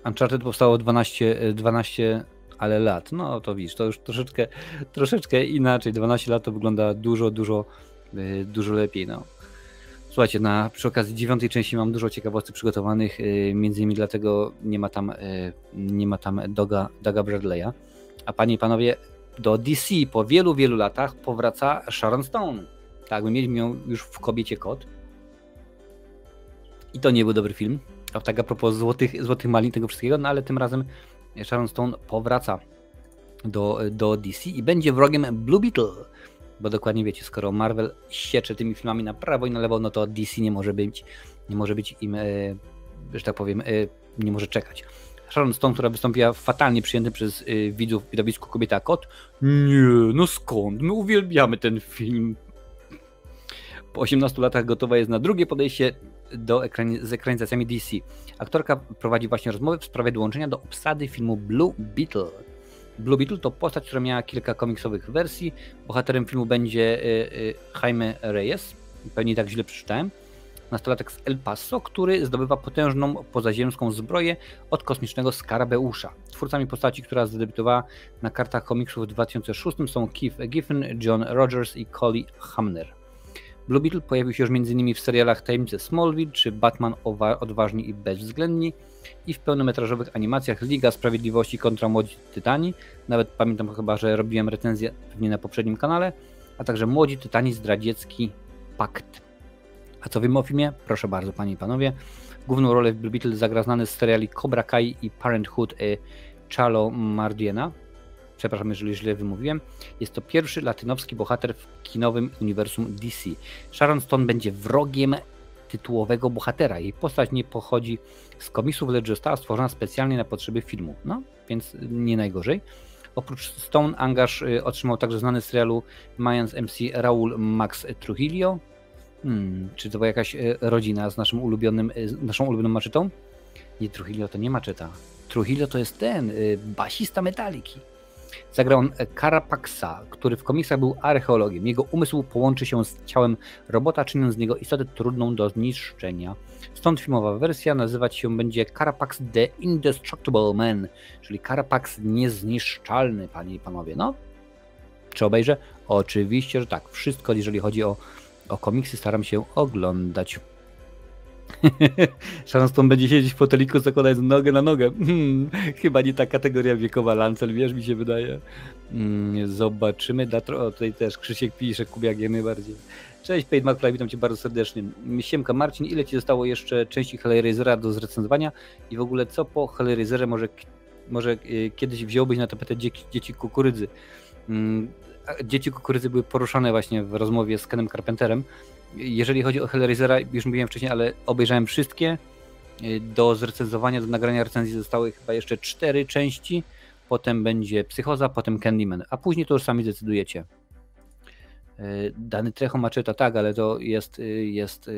Uncharted powstało 12, 12 ale lat, no to widzisz, to już troszeczkę, troszeczkę inaczej, 12 lat to wygląda dużo, dużo Y, dużo lepiej. No. Słuchajcie, na, przy okazji dziewiątej części mam dużo ciekawostek przygotowanych, y, między innymi dlatego nie ma tam, nie ma tam Doga, Doga Bradley'a. A panie i panowie, do DC po wielu, wielu latach powraca Sharon Stone. Tak, my mieliśmy ją już w Kobiecie Kot. I to nie był dobry film. A tak a propos złotych, złotych malin tego wszystkiego, no ale tym razem Sharon Stone powraca do, do DC i będzie wrogiem Blue Beetle bo dokładnie wiecie, skoro Marvel siecze tymi filmami na prawo i na lewo, no to DC nie może być, nie może być im, e, że tak powiem, e, nie może czekać. Sharon Stone, która wystąpiła fatalnie przyjętym przez e, widzów w widowisku Kobieta Kot. Nie, no skąd? My uwielbiamy ten film. Po 18 latach gotowa jest na drugie podejście do ekrani- z ekranizacjami DC. Aktorka prowadzi właśnie rozmowy w sprawie dołączenia do obsady filmu Blue Beetle. Blue Beetle to postać, która miała kilka komiksowych wersji. Bohaterem filmu będzie y, y, Jaime Reyes, pewnie tak źle przeczytałem. Nastolatek z El Paso, który zdobywa potężną pozaziemską zbroję od kosmicznego Skarabeusza. Twórcami postaci, która zadebiutowała na kartach komiksów w 2006 są Keith Giffen, John Rogers i Collie Hamner. Blue Beetle pojawił się już m.in. w serialach Tajemnice Smallville czy Batman Odważni i Bezwzględni i w pełnometrażowych animacjach Liga Sprawiedliwości kontra Młodzi Tytani. Nawet pamiętam chyba, że robiłem recenzję pewnie na poprzednim kanale, a także Młodzi Tytani Zdradziecki Pakt. A co wiemy o filmie? Proszę bardzo, panie i panowie. Główną rolę w Blue Beetle zagra znany z seriali Cobra Kai i Parenthood y, Chalo Mardiena przepraszam, jeżeli źle wymówiłem, jest to pierwszy latynowski bohater w kinowym uniwersum DC. Sharon Stone będzie wrogiem tytułowego bohatera. Jej postać nie pochodzi z komisów, lecz została stworzona specjalnie na potrzeby filmu. No, więc nie najgorzej. Oprócz Stone angaż y, otrzymał także znany z serialu Mayans MC Raul Max Trujillo. Hmm, czy to była jakaś y, rodzina z naszym ulubionym, y, naszą ulubioną maczetą? Nie, Trujillo to nie maczeta. Trujillo to jest ten, basista Metaliki. Zagrał on Carapaxa, który w komiksach był archeologiem. Jego umysł połączy się z ciałem robota, czyniąc z niego istotę trudną do zniszczenia. Stąd filmowa wersja nazywać się będzie Carapax The Indestructible Man, czyli Carapax niezniszczalny, panie i panowie. No, czy obejrzę? Oczywiście, że tak. Wszystko, jeżeli chodzi o, o komiksy, staram się oglądać. Szanston będzie siedzieć w foteliku, zakładając nogę na nogę. Hmm, chyba nie ta kategoria wiekowa Lancel, wiesz, mi się wydaje. Hmm, zobaczymy. O, tutaj też Krzysiek pisze, Kubiak jak najbardziej. Cześć, Paid McFly, witam Cię bardzo serdecznie. Siemka Marcin, ile Ci zostało jeszcze części Hellraisera do zrecenzowania i w ogóle co po Hellraiserze może, może y, kiedyś wziąłbyś na tapetę dzieci, dzieci kukurydzy? Hmm, dzieci kukurydzy były poruszane właśnie w rozmowie z Kenem Carpenterem jeżeli chodzi o Hellraisera, już mówiłem wcześniej, ale obejrzałem wszystkie. Do zrecenzowania, do nagrania recenzji zostały chyba jeszcze cztery części. Potem będzie Psychoza, potem Candyman, a później to już sami decydujecie. E, dany Trecho Macheta, tak, ale to jest, e, jest e,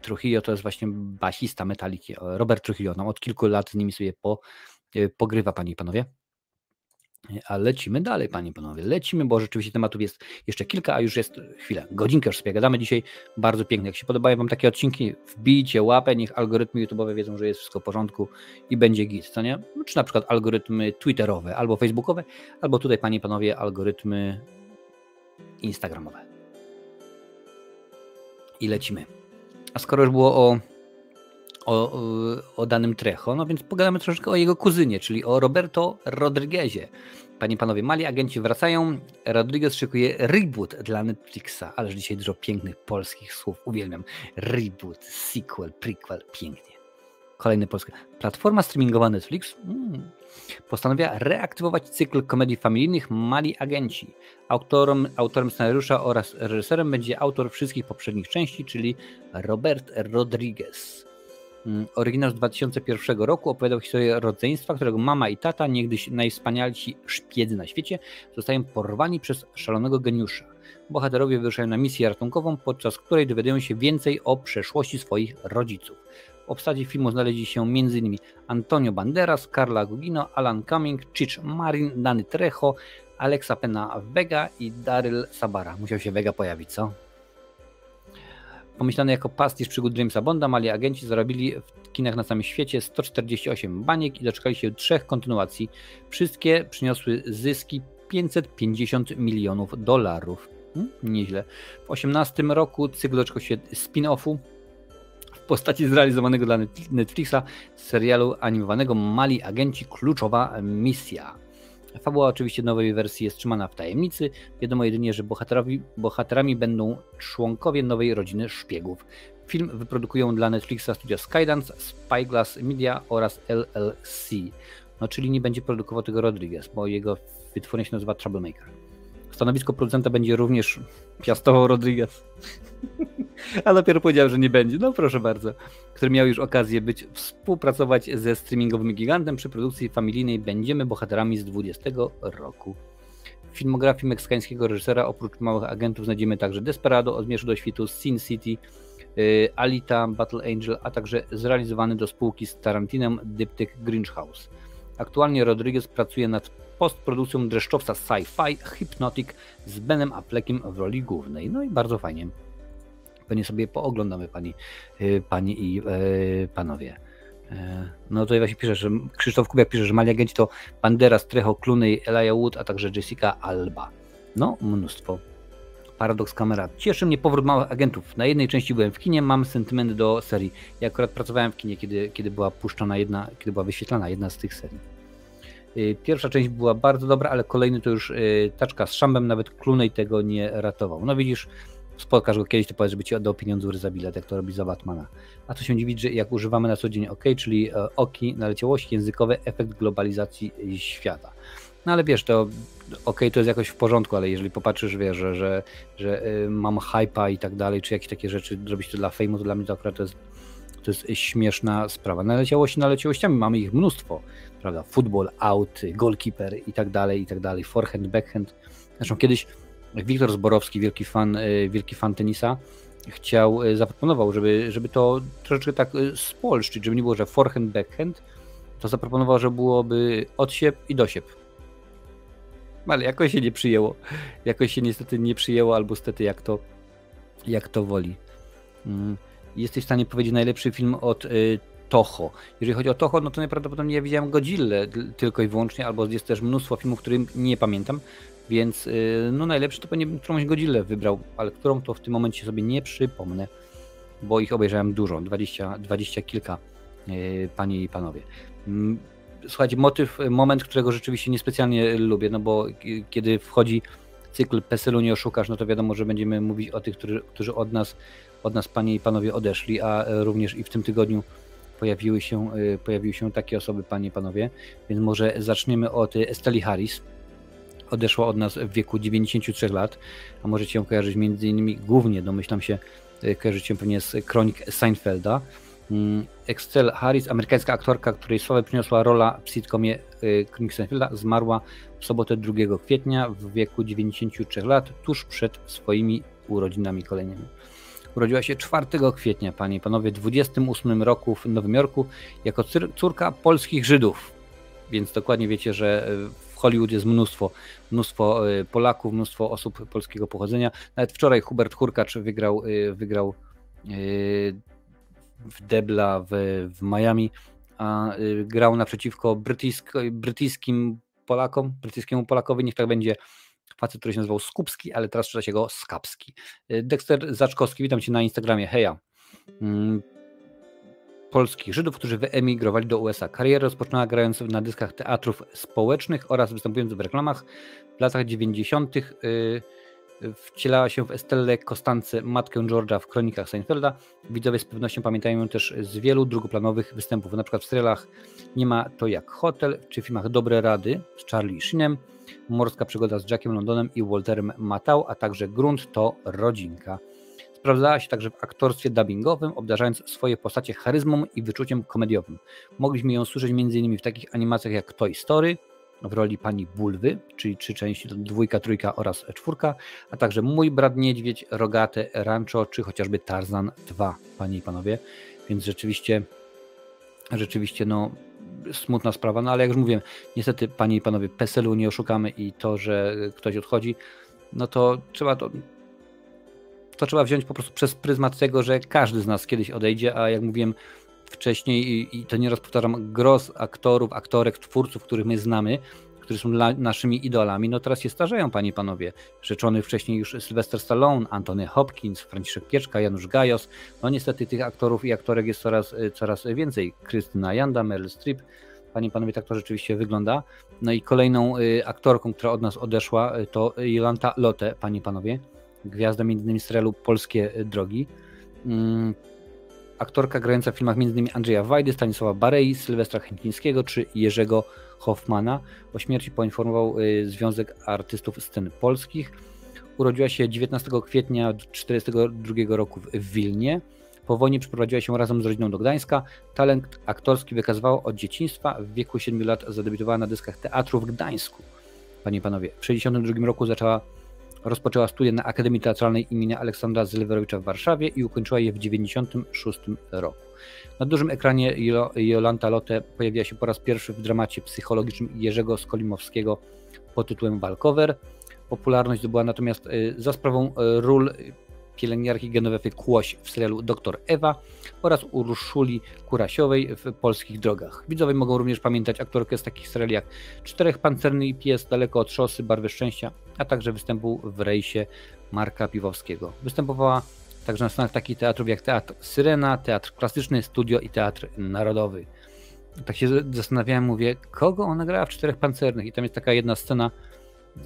Trujillo to jest właśnie basista Metaliki. Robert Trujillo, no, od kilku lat z nimi sobie po, pogrywa, panie i panowie. A lecimy dalej, panie panowie. Lecimy, bo rzeczywiście tematów jest jeszcze kilka, a już jest chwilę. Godzinkę już sobie gadamy dzisiaj. Bardzo pięknie. Jak się podobają wam takie odcinki, wbijcie łapę, niech algorytmy YouTube'owe wiedzą, że jest wszystko w porządku i będzie git, co nie? No, czy na przykład algorytmy Twitterowe albo Facebookowe, albo tutaj, panie panowie, algorytmy Instagramowe. I lecimy. A skoro już było o o, o danym Trecho, no więc pogadamy troszeczkę o jego kuzynie, czyli o Roberto Rodriguezie. Panie panowie, mali agenci wracają. Rodriguez szykuje reboot dla Netflixa, ależ dzisiaj dużo pięknych polskich słów. Uwielbiam. Reboot, sequel, prequel, pięknie. Kolejny polski. Platforma streamingowa Netflix hmm, postanawia reaktywować cykl komedii familijnych Mali Agenci. Autorem, autorem scenariusza oraz reżyserem będzie autor wszystkich poprzednich części, czyli Robert Rodriguez. Mm, oryginał z 2001 roku opowiadał historię rodzeństwa, którego mama i tata, niegdyś najwspanialsi szpiedzy na świecie, zostają porwani przez szalonego geniusza. Bohaterowie wyruszają na misję ratunkową, podczas której dowiadują się więcej o przeszłości swoich rodziców. W obsadzie filmu znaleźli się m.in. Antonio Banderas, Carla Gugino, Alan Cumming, Chich Marin, Dany Trejo, Alexa Pena Vega i Daryl Sabara. Musiał się Vega pojawić, co? Pomyślany jako pastisz przygód Jamesa Bonda, mali agenci zarobili w kinach na całym świecie 148 baniek i doczekali się trzech kontynuacji. Wszystkie przyniosły zyski 550 milionów dolarów. Hmm, nieźle. W 18 roku cykl doczekał się spin-offu w postaci zrealizowanego dla Netflixa serialu animowanego Mali Agenci Kluczowa Misja. Fabuła oczywiście nowej wersji jest trzymana w tajemnicy. Wiadomo jedynie, że bohaterowi, bohaterami będą członkowie nowej rodziny szpiegów. Film wyprodukują dla Netflixa studia Skydance, Spyglass Media oraz LLC. No, czyli nie będzie produkował tego Rodriguez, bo jego wytwórnia się nazywa Troublemaker. Stanowisko producenta będzie również piastował Rodriguez. A dopiero powiedział, że nie będzie. No proszę bardzo. Który miał już okazję być, współpracować ze streamingowym gigantem przy produkcji familijnej Będziemy bohaterami z 20 roku. W filmografii meksykańskiego reżysera oprócz Małych Agentów znajdziemy także Desperado, Od Zmierzchu do Świtu, Sin City, y, Alita, Battle Angel, a także zrealizowany do spółki z Tarantinem dyptyk Grinch House. Aktualnie Rodriguez pracuje nad postprodukcją dreszczowca sci-fi Hypnotic z Benem Affleckiem w roli głównej. No i bardzo fajnie. Pewnie sobie pooglądamy, pani, y, pani i e, panowie. E, no tutaj właśnie pisze, że Krzysztof Kubiak pisze, że mali agenci to Banderas, Trejo, Clooney, Elijah Wood, a także Jessica Alba. No, mnóstwo. Paradoks kamera. Cieszy mnie powrót małych agentów. Na jednej części byłem w kinie, mam sentyment do serii. Ja akurat pracowałem w kinie, kiedy, kiedy była puszczana jedna, kiedy była wyświetlana jedna z tych serii. Y, pierwsza część była bardzo dobra, ale kolejny to już y, taczka z szambem, nawet Clooney tego nie ratował. No widzisz, spotkasz go kiedyś, to powiesz, żeby ci oddał pieniądze za bilet, jak to robi za Batmana. A to się dziwić, że jak używamy na co dzień OK, czyli e, oki, naleciałości językowe, efekt globalizacji świata. No ale wiesz, to OK, to jest jakoś w porządku, ale jeżeli popatrzysz, wiesz, że, że, że y, mam hypa i tak dalej, czy jakieś takie rzeczy, zrobić to dla fejmu, to dla mnie to akurat to jest, to jest śmieszna sprawa. Naleciałości naleciałościami, mamy ich mnóstwo, prawda? Football, out, goalkeeper i tak dalej, i tak dalej, forehand, backhand. Zresztą kiedyś Wiktor Zborowski, wielki fan, y, wielki fan tenisa, chciał, y, zaproponował, żeby, żeby to troszeczkę tak spolszczyć, żeby nie było, że forehand, backhand, to zaproponował, że byłoby odsiep i dosiep ale jakoś się nie przyjęło. Jakoś się niestety nie przyjęło, albo stety jak to, jak to woli. Mm. Jesteś w stanie powiedzieć najlepszy film od Toho. Jeżeli chodzi o Toho, no to najprawdopodobniej ja widziałem Godzilla tylko i wyłącznie, albo jest też mnóstwo filmów, których nie pamiętam, więc y, no najlepszy to pewnie którąś Godzilla wybrał, ale którą to w tym momencie sobie nie przypomnę, bo ich obejrzałem dużo, 20, 20 kilka, y, panie i panowie. Mm, słuchajcie, motyw, moment, którego rzeczywiście niespecjalnie lubię, no bo kiedy wchodzi cykl PESEL-u nie oszukasz, no to wiadomo, że będziemy mówić o tych, którzy, którzy od nas, od nas panie i panowie odeszli, a również i w tym tygodniu pojawiły się, y, pojawiły się takie osoby, panie i panowie, więc może zaczniemy od Esteli Harris. Odeszła od nas w wieku 93 lat, a możecie ją kojarzyć między innymi, głównie domyślam się, y, kojarzycie pewnie z kronik Seinfelda, Mm, Excel Harris, amerykańska aktorka, której sławę przyniosła rola w sitcomie Kronik y, zmarła w sobotę 2 kwietnia w wieku 93 lat, tuż przed swoimi urodzinami kolejnymi. Urodziła się 4 kwietnia, panie i panowie, w 28 roku w Nowym Jorku, jako córka polskich Żydów. Więc dokładnie wiecie, że w Hollywood jest mnóstwo, mnóstwo y, Polaków, mnóstwo osób polskiego pochodzenia. Nawet wczoraj Hubert Hurkacz wygrał, wygrał w Debla w, w Miami, a grał naprzeciwko brytyjsk, brytyjskim Polakom, brytyjskiemu Polakowi, niech tak będzie facet, który się nazywał Skupski, ale teraz czyta się go Skapski. Dexter Zaczkowski, witam Cię na Instagramie, heja. Polskich Żydów, którzy wyemigrowali do USA. Karierę rozpoczynała grając na dyskach teatrów społecznych oraz występując w reklamach. W latach 90 wcielała się w Estellę Kostance, matkę George'a w kronikach Seinfelda. Widzowie z pewnością pamiętają ją też z wielu drugoplanowych występów, przykład w serialach Nie ma to jak hotel, czy w filmach Dobre Rady z Charlie Sheenem, Morska przygoda z Jackiem Londonem i Walterem Matał, a także Grunt to rodzinka. Sprawdzała się także w aktorstwie dubbingowym, obdarzając swoje postacie charyzmą i wyczuciem komediowym. Mogliśmy ją słyszeć m.in. w takich animacjach jak Toy Story, w roli pani Bulwy, czyli trzy części, dwójka, trójka oraz czwórka, a także Mój brat niedźwiedź, Rogate, Rancho, czy chociażby Tarzan 2, panie i panowie. Więc rzeczywiście, rzeczywiście, no, smutna sprawa, no ale jak już mówiłem, niestety, panie i panowie, PESEL-u nie oszukamy i to, że ktoś odchodzi, no to trzeba to to trzeba wziąć po prostu przez pryzmat tego, że każdy z nas kiedyś odejdzie, a jak mówiłem, wcześniej i, i to nieraz powtarzam, gros aktorów, aktorek, twórców, których my znamy, którzy są naszymi idolami, no teraz się starzeją, panie i panowie. Rzeczony wcześniej już Sylvester Stallone, Antony Hopkins, Franciszek Pieczka, Janusz Gajos. No niestety tych aktorów i aktorek jest coraz, coraz więcej. Krystyna Janda, Meryl Streep. Panie i panowie, tak to rzeczywiście wygląda. No i kolejną y, aktorką, która od nas odeszła, y, to Jolanta Lotte, panie i panowie. Między innymi serialu Polskie Drogi. Mm aktorka grająca w filmach m.in. Andrzeja Wajdy, Stanisława Barei, Sylwestra Chętlińskiego czy Jerzego Hoffmana. O śmierci poinformował y, Związek Artystów Scen Polskich. Urodziła się 19 kwietnia 1942 roku w Wilnie. Po wojnie przeprowadziła się razem z rodziną do Gdańska. Talent aktorski wykazywała od dzieciństwa. W wieku 7 lat zadebiutowała na dyskach teatru w Gdańsku. Panie i panowie, w 1962 roku zaczęła, rozpoczęła studia na Akademii Teatralnej imienia Aleksandra Zylwerowicza w Warszawie i ukończyła je w 1996 roku. Na dużym ekranie Jolanta Lotte pojawiła się po raz pierwszy w dramacie psychologicznym Jerzego Skolimowskiego pod tytułem Walkover. Popularność zdobyła natomiast y, za sprawą y, ról pielęgniarki Genowefy Kłoś w serialu Doktor Ewa oraz Urszuli Kurasiowej w Polskich Drogach. Widzowie mogą również pamiętać aktorkę z takich seriali jak Czterech Pancerny i Pies, Daleko od Szosy, Barwy Szczęścia, a także występu w rejsie Marka Piwowskiego. Występowała także na scenach takich teatrów jak Teatr Syrena, Teatr Klasyczny, Studio i Teatr Narodowy. Tak się zastanawiałem, mówię, kogo ona grała w Czterech Pancernych i tam jest taka jedna scena,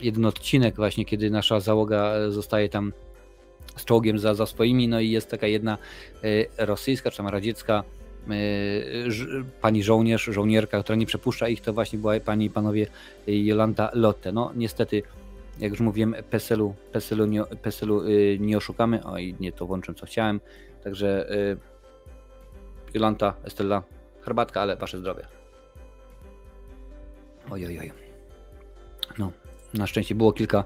jeden odcinek właśnie, kiedy nasza załoga zostaje tam z czołgiem za, za swoimi, no i jest taka jedna e, rosyjska, czy tam radziecka e, pani żołnierz, żołnierka, która nie przepuszcza ich, to właśnie była pani i panowie Jolanta Lotte. No niestety, jak już mówiłem, PESEL-u, PESEL-u, nie, PESEL-u nie oszukamy, oj nie to włączę co chciałem, także Jolanta, Estella, herbatka, ale wasze zdrowie. Oj, oj, oj. No, na szczęście było kilka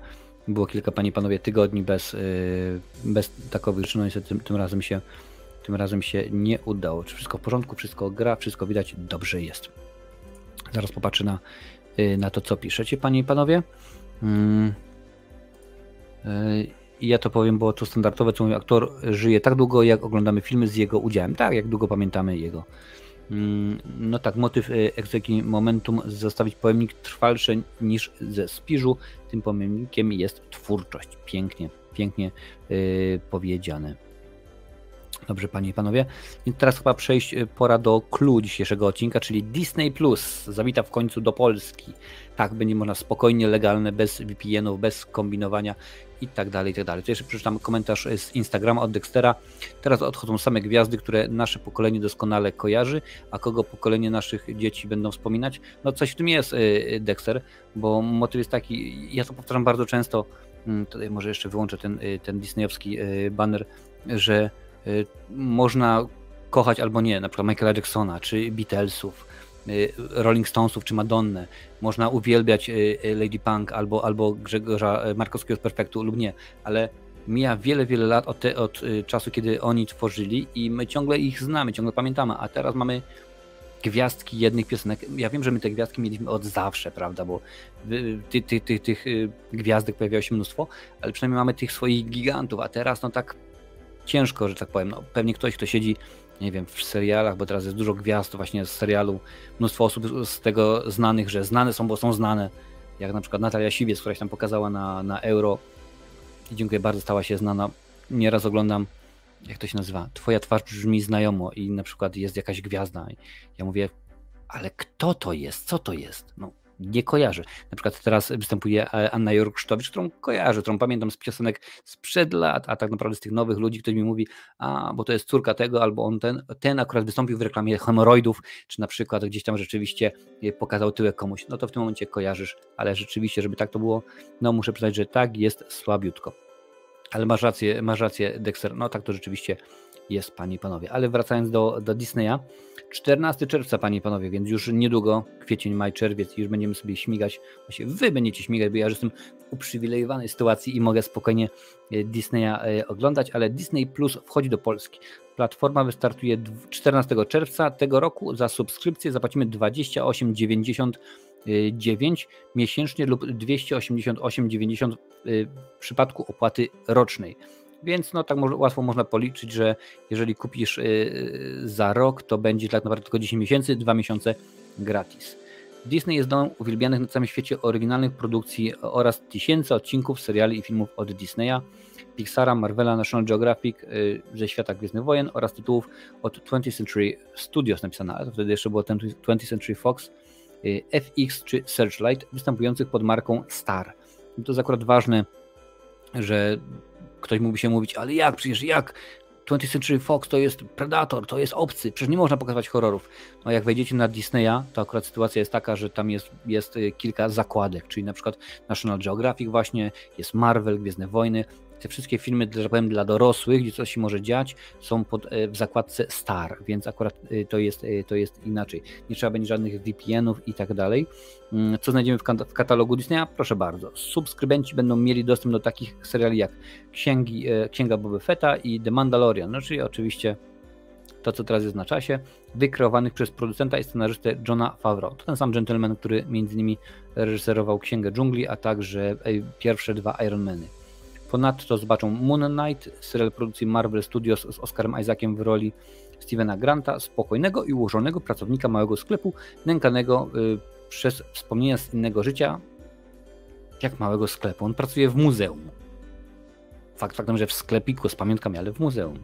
było kilka panie panowie tygodni bez, y, bez takowych rzeczy, no niestety tym, tym, razem się, tym razem się nie udało. Czy wszystko w porządku, wszystko gra, wszystko widać, dobrze jest. Zaraz popatrzę na, y, na to, co piszecie, panie i panowie. Mm. Y, I ja to powiem, bo to standardowe, co mówi aktor, żyje tak długo, jak oglądamy filmy z jego udziałem. Tak, jak długo pamiętamy jego. Mm, no tak, motyw egzeki momentum zostawić pojemnik trwalszy niż ze spiżu, tym pojemnikiem jest twórczość. Pięknie, pięknie yy, powiedziane. Dobrze, panie i panowie. I teraz chyba przejść y, pora do clue dzisiejszego odcinka, czyli Disney Plus. Zawita w końcu do Polski. Tak, będzie można spokojnie, legalne, bez VPN-ów, bez kombinowania i tak dalej, i tak dalej. To jeszcze przeczytam komentarz z Instagrama od Dextera. Teraz odchodzą same gwiazdy, które nasze pokolenie doskonale kojarzy, a kogo pokolenie naszych dzieci będą wspominać. No coś w tym jest, y, Dexter, bo motyw jest taki, ja to powtarzam bardzo często, mm, tutaj może jeszcze wyłączę ten, y, ten disneyowski banner, że można kochać albo nie, na przykład Michaela Jacksona, czy Beatlesów, y, Rolling Stonesów, czy Madonnę. Można uwielbiać y, y, Lady Punk albo, albo Grzegorza Markowskiego z Perfektu lub nie, ale mija wiele, wiele lat od, te, od czasu, kiedy oni tworzyli i my ciągle ich znamy, ciągle pamiętamy, a teraz mamy gwiazdki jednych piosenek. Ja wiem, że my te gwiazdki mieliśmy od zawsze, prawda, bo ty, ty, ty, tych gwiazdek pojawiało się mnóstwo, ale przynajmniej mamy tych swoich gigantów, a teraz no tak ciężko, że tak powiem. No, pewnie ktoś, kto siedzi, nie wiem, w serialach, bo teraz jest dużo gwiazd właśnie z serialu, mnóstwo osób z tego znanych, że znane są, bo są znane, jak na przykład Natalia Siwiec, która się tam pokazała na, na Euro i dziękuję bardzo, stała się znana. Nieraz oglądam, jak to się nazywa, twoja twarz brzmi znajomo i na przykład jest jakaś gwiazda. Ja mówię, ale kto to jest? Co to jest? No, nie kojarzę. Na przykład teraz występuje e, Anna Jorksztowicz, którą kojarzę, którą pamiętam z piosenek sprzed lat, a tak naprawdę z tych nowych ludzi, ktoś mi mówi, a bo to jest córka tego, albo on ten, ten akurat wystąpił w reklamie hemoroidów, czy na przykład gdzieś tam rzeczywiście e, pokazał tyłek komuś, no to w tym momencie kojarzysz, ale rzeczywiście, żeby tak to było, no muszę przyznać, że tak jest słabiutko. Ale masz rację, masz rację, Dexter, no tak to rzeczywiście jest, panie i panowie. Ale wracając do, do Disneya, 14 czerwca, panie i panowie, więc już niedługo, kwiecień, maj, czerwiec, już będziemy sobie śmigać. Właśnie wy będziecie śmigać, bo ja już jestem w uprzywilejowanej sytuacji i mogę spokojnie e, Disneya e, oglądać, ale Disney Plus wchodzi do Polski. Platforma wystartuje 14 czerwca tego roku. Za subskrypcję zapłacimy 28,99 miesięcznie lub 288,90 w przypadku opłaty rocznej. Więc no tak łatwo można policzyć, że jeżeli kupisz yy, za rok, to będzie tak naprawdę tylko 10 miesięcy, 2 miesiące gratis. Disney jest domem uwielbianych na całym świecie oryginalnych produkcji oraz tysięcy odcinków seriali i filmów od Disneya, Pixara, Marvela, National Geographic, yy, ze świata Gwiezdnych Wojen oraz tytułów od 20th Century Studios napisane, ale to wtedy jeszcze było 20th Century Fox, yy, FX czy Searchlight występujących pod marką Star. I to jest akurat ważne, że ktoś mógłby się mówić, ale jak, przecież jak 20th Century Fox to jest Predator, to jest obcy, przecież nie można pokazywać horrorów. No jak wejdziecie na Disneya, to akurat sytuacja jest taka, że tam jest, jest y, kilka zakładek, czyli na przykład National Geographic właśnie, jest Marvel, Gwiezdne Wojny, te wszystkie filmy, że tak powiem, dla dorosłych, gdzie coś się może dziać, są pod, e, w zakładce Star, więc akurat e, to jest, e, to jest inaczej. Nie trzeba będzie żadnych VPN-ów i tak dalej. Mm, co znajdziemy w, katalogu Disneya? Proszę bardzo. Subskrybenci będą mieli dostęp do takich seriali jak Księgi, Księga Boba Fetta i The Mandalorian, no czyli oczywiście to, co teraz jest na czasie, wykreowanych przez producenta i scenarzystę Johna Favreau. To ten sam gentleman, który między innymi reżyserował Księgę Dżungli, a także pierwsze dwa Ironmany. Ponadto zobaczą Moon Knight, serial produkcji Marvel Studios z Oscarem Isaaciem w roli Stevena Granta, spokojnego i ułożonego pracownika małego sklepu, nękanego y, przez wspomnienia z innego życia, jak małego sklepu. On pracuje w muzeum. Fakt faktem, że w sklepiku z pamiątkami, ale w muzeum.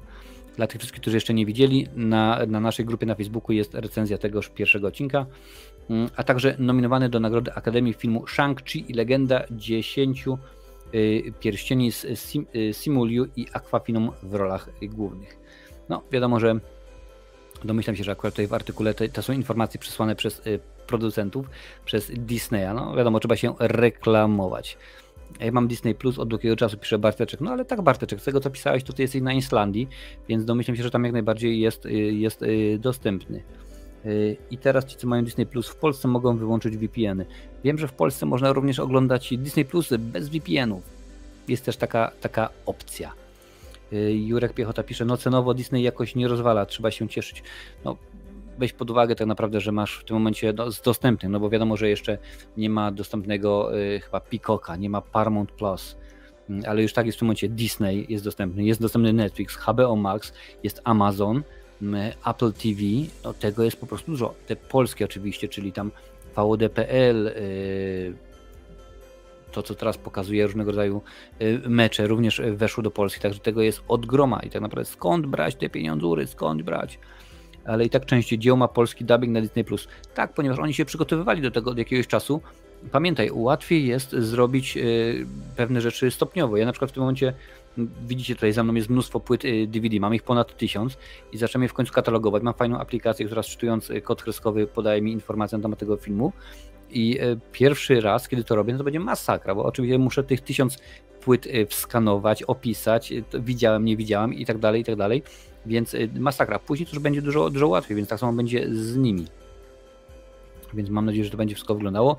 Dla tych wszystkich, którzy jeszcze nie widzieli, na, na naszej grupie na Facebooku jest recenzja tegoż pierwszego odcinka, mm, a także nominowany do Nagrody Akademii filmu Shang-Chi i Legenda 10 Y, pierścieni z Sim, y, Simuliu i Aquafinum w rolach głównych. No, wiadomo, że domyślam się, że akurat tutaj w artykule to są informacje przesłane przez y, producentów, przez Disneya. No, wiadomo, trzeba się reklamować. Ja mam Disney Plus, od długiego czasu pisze Barteczek. No ale tak, Barteczek, z tego co pisałeś, to ty jesteś na Islandii, więc domyślam się, że tam jak najbardziej jest, jest dostępny. I teraz ci, co mają Disney Plus w Polsce, mogą wyłączyć VPN-y. Wiem, że w Polsce można również oglądać Disney Plus bez VPN-ów. Jest też taka, taka opcja. Jurek Piechota pisze, no cenowo Disney jakoś nie rozwala, trzeba się cieszyć. No, weź pod uwagę tak naprawdę, że masz w tym momencie no, dostępny, no bo wiadomo, że jeszcze nie ma dostępnego y, chyba Peacocka, nie ma Paramount Plus, y, ale już tak jest w tym momencie Disney jest dostępny, jest dostępny Netflix, HBO Max, jest Amazon, Apple TV, no tego jest po prostu dużo. Te polskie oczywiście, czyli tam VOD.pl, y, to co teraz pokazuje różnego rodzaju y, mecze, również weszło do Polski, także tego jest od groma i tak naprawdę skąd brać te pieniądze, skąd brać? Ale i tak częściej dzieło ma polski dubbing na Disney+. Tak, ponieważ oni się przygotowywali do tego od jakiegoś czasu. Pamiętaj, łatwiej jest zrobić y, pewne rzeczy stopniowo. Ja na przykład w tym momencie Widzicie tutaj za mną jest mnóstwo płyt DVD, y, mam ich ponad tysiąc i zacząłem je w końcu katalogować. Mam fajną aplikację, która czytując y, kod kreskowy podaje mi informacje na temat tego filmu. I y, pierwszy raz, kiedy to robię, no to będzie masakra, bo oczywiście muszę tych tysiąc płyt wskanować, opisać, widziałem, nie widziałem i tak dalej, i tak dalej. Więc masakra. Później to już będzie dużo, dużo łatwiej, więc tak samo będzie z nimi. Więc mam nadzieję, że to będzie wszystko wyglądało.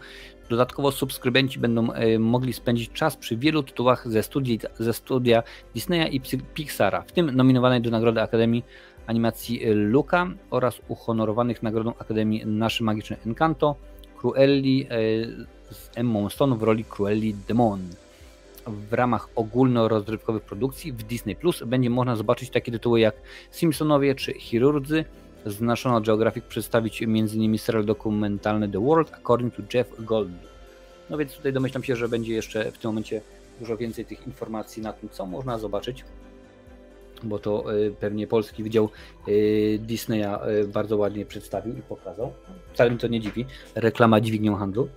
Dodatkowo subskrybenci będą e, mogli spędzić czas przy wielu tytułach ze, studii, ze studia Disneya i Pixara, w tym nominowanej do Nagrody Akademii Animacji Luca oraz uhonorowanych Nagrodą Akademii Nasze Magiczne Encanto, Cruelli e, z Emma Stone w roli Cruelli Demon. W ramach ogólnorozrywkowych produkcji w Disney Plus będzie można zobaczyć takie tytuły jak Simpsonowie czy Chirurdzy, z National Geographic przedstawić m.in. serial dokumentalny The World According to Jeff Goldblum. No więc tutaj domyślam się, że będzie jeszcze w tym momencie dużo więcej tych informacji na tym, co można zobaczyć, bo to y, pewnie polski wydział y, Disneya y, bardzo ładnie przedstawił i pokazał. Wcale mi to nie dziwi. Reklama dźwignią handlu.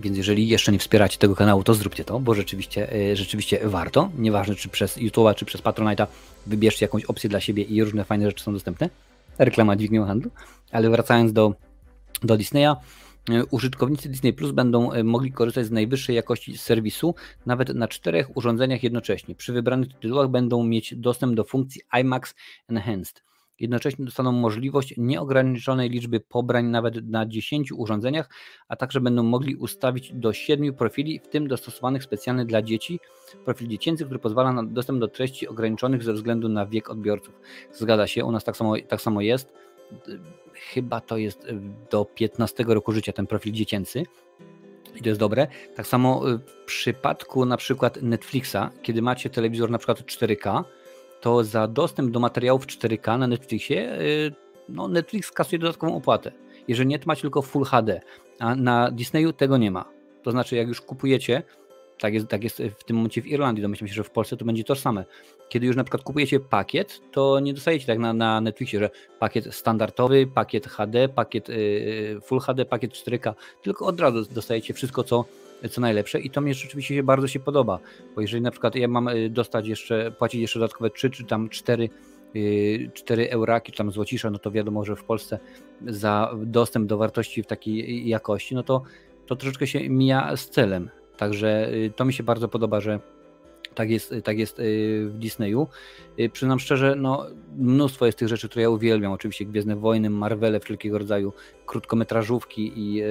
Więc jeżeli jeszcze nie wspieracie tego kanału, to zróbcie to, bo rzeczywiście, e, rzeczywiście warto. Nieważne czy przez YouTube'a, czy przez Patronite'a, wybierzcie jakąś opcję dla siebie i różne fajne rzeczy są dostępne. Reklama dźwignią handlu. Ale wracając do, do Disneya, e, użytkownicy Disney Plus będą e, mogli korzystać z najwyższej jakości serwisu nawet na czterech urządzeniach jednocześnie. Przy wybranych tytułach będą mieć dostęp do funkcji IMAX Enhanced. Jednocześnie dostaną możliwość nieograniczonej liczby pobrań nawet na 10 urządzeniach, a także będą mogli ustawić do 7 profili, w tym dostosowanych specjalnie dla dzieci, profil dziecięcy, który pozwala na dostęp do treści ograniczonych ze względu na wiek odbiorców. Zgadza się, u nas tak samo, tak samo jest. Chyba to jest do 15 roku życia ten profil dziecięcy. I to jest dobre. Tak samo w przypadku na przykład Netflixa, kiedy macie telewizor na przykład 4K, to za dostęp do materiałów 4K na Netflixie y, no Netflix kasuje dodatkową opłatę. Jeżeli nie, to macie tylko Full HD, a na Disneyu tego nie ma. To znaczy, jak już kupujecie, Tak jest, tak jest w tym momencie w Irlandii. Domyślam się, że w Polsce to będzie tożsame. Kiedy już na przykład kupujecie pakiet, to nie dostajecie tak na, na Netflixie, że pakiet standardowy, pakiet HD, pakiet yy, Full HD, pakiet 4K, tylko od razu dostajecie wszystko, co, co najlepsze i to mnie rzeczywiście się bardzo się podoba, bo jeżeli na przykład ja mam y, dostać jeszcze, płacić jeszcze dodatkowe 3 czy tam 4 4 y, euraki, czy tam złocisza, no to wiadomo, że w Polsce za dostęp do wartości w takiej jakości, no to, to troszeczkę się mija z celem. Także y, to mi się bardzo podoba, że tak jest, tak jest y, w Disneyu. Przyznam szczerze, no, mnóstwo jest tych rzeczy, które ja uwielbiam. Oczywiście Gwiezdne Wojny, Marvele, wszelkiego rodzaju krótkometrażówki i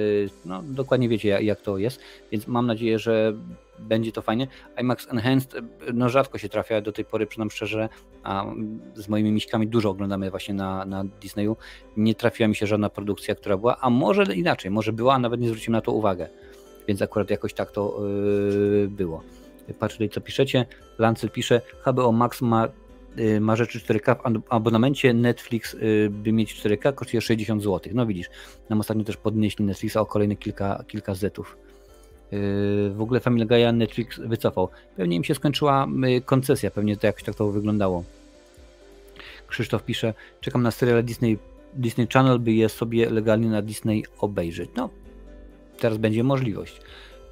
no, dokładnie wiecie jak, jak to jest, więc mam nadzieję, że będzie to fajnie. IMAX Enhanced no rzadko się trafia do tej pory, przynajmniej szczerze, a z moimi miśkami dużo oglądamy właśnie na, na Disneyu. Nie trafiła mi się żadna produkcja, która była, a może inaczej, może była, a nawet nie zwróciłem na to uwagę. Więc akurat jakoś tak to yy, było. Tutaj, co piszecie. Lancel pisze, HBO Max ma, yy, ma rzeczy 4K w abonamencie, Netflix yy, by mieć 4K kosztuje 60 zł. No widzisz, nam ostatnio też podnieśli Netflixa o kolejne kilka, kilka zetów. Yy, w ogóle Family Guy'a Netflix wycofał. Pewnie im się skończyła koncesja, pewnie to jakoś tak to wyglądało. Krzysztof pisze, czekam na serial Disney, Disney Channel, by je sobie legalnie na Disney obejrzeć. No, teraz będzie możliwość.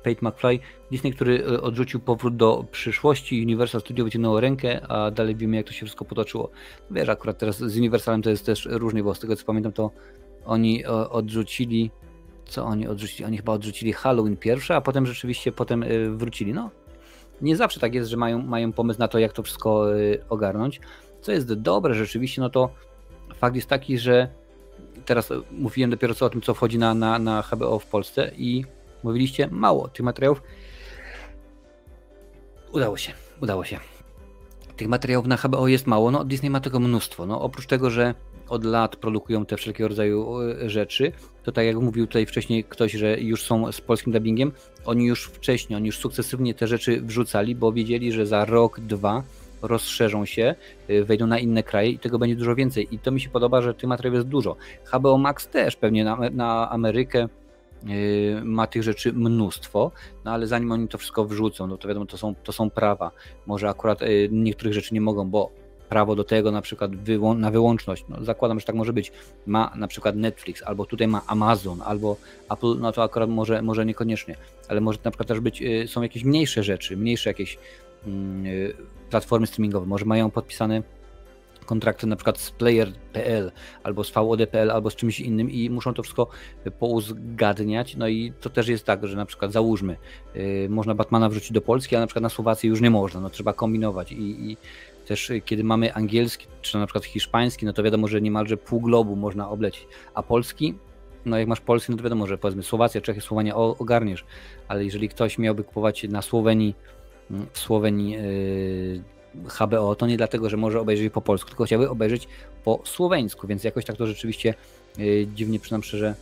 Pate McFly, Disney, który yy, odrzucił powrót do przyszłości, Universal Studio wyciągnęło rękę, a dalej wiemy jak to się wszystko potoczyło. Wiesz, akurat teraz z Universalem to jest też różnie, bo z tego co pamiętam to oni odrzucili co oni odrzucili? Oni chyba odrzucili Halloween pierwsze, a potem rzeczywiście potem y, wrócili. No, nie zawsze tak jest, że mają, mają pomysł na to, jak to wszystko ogarnąć. Co jest dobre rzeczywiście, no to fakt jest taki, że teraz mówiłem dopiero co o tym, co wchodzi na, na, na HBO w Polsce i mówiliście mało tych materiałów. Udało się, udało się. Tych materiałów na HBO jest mało, no Disney ma tego mnóstwo. No oprócz tego, że od lat produkują te wszelkiego rodzaju e, rzeczy, to tak jak mówił tutaj wcześniej ktoś, że już są z polskim dubbingiem, oni już wcześniej, oni już sukcesywnie te rzeczy wrzucali, bo wiedzieli, że za rok, dwa rozszerzą się, e, wejdą na inne kraje i tego będzie dużo więcej. I to mi się podoba, że tych materiałów jest dużo. HBO Max też pewnie na, na Amerykę ma tych rzeczy mnóstwo, no ale zanim oni to wszystko wrzucą, no to wiadomo, to są, to są prawa. Może akurat niektórych rzeczy nie mogą, bo prawo do tego na przykład wyłą na wyłączność, no zakładam, że tak może być, ma na przykład Netflix, albo tutaj ma Amazon, albo Apple, no to akurat może, może niekoniecznie, ale może na przykład też być, y, są jakieś mniejsze rzeczy, mniejsze jakieś yy, platformy streamingowe, może mają podpisane kontrakty na przykład z player.pl albo z VOD.pl albo z czymś innym i muszą to wszystko pouzgadniać. No i to też jest tak, że na przykład załóżmy, yy, można Batmana wrzucić do Polski, a na przykład na Słowacji już nie można, no trzeba kombinować. I, i też y, kiedy mamy angielski, czy na przykład hiszpański, no to wiadomo, że niemalże pół globu można oblecić, a polski, no jak masz polski, no to wiadomo, że powiedzmy Słowacja, Czechy, Słowenia ogarniesz, ale jeżeli ktoś miałby kupować na Słowenii, mm, w Słowenii yy, HBO, to nie dlatego, że może obejrzeć po polsku, tylko chciałby obejrzeć po słoweńsku, więc jakoś tak to rzeczywiście yy, dziwnie, przynam szczerze,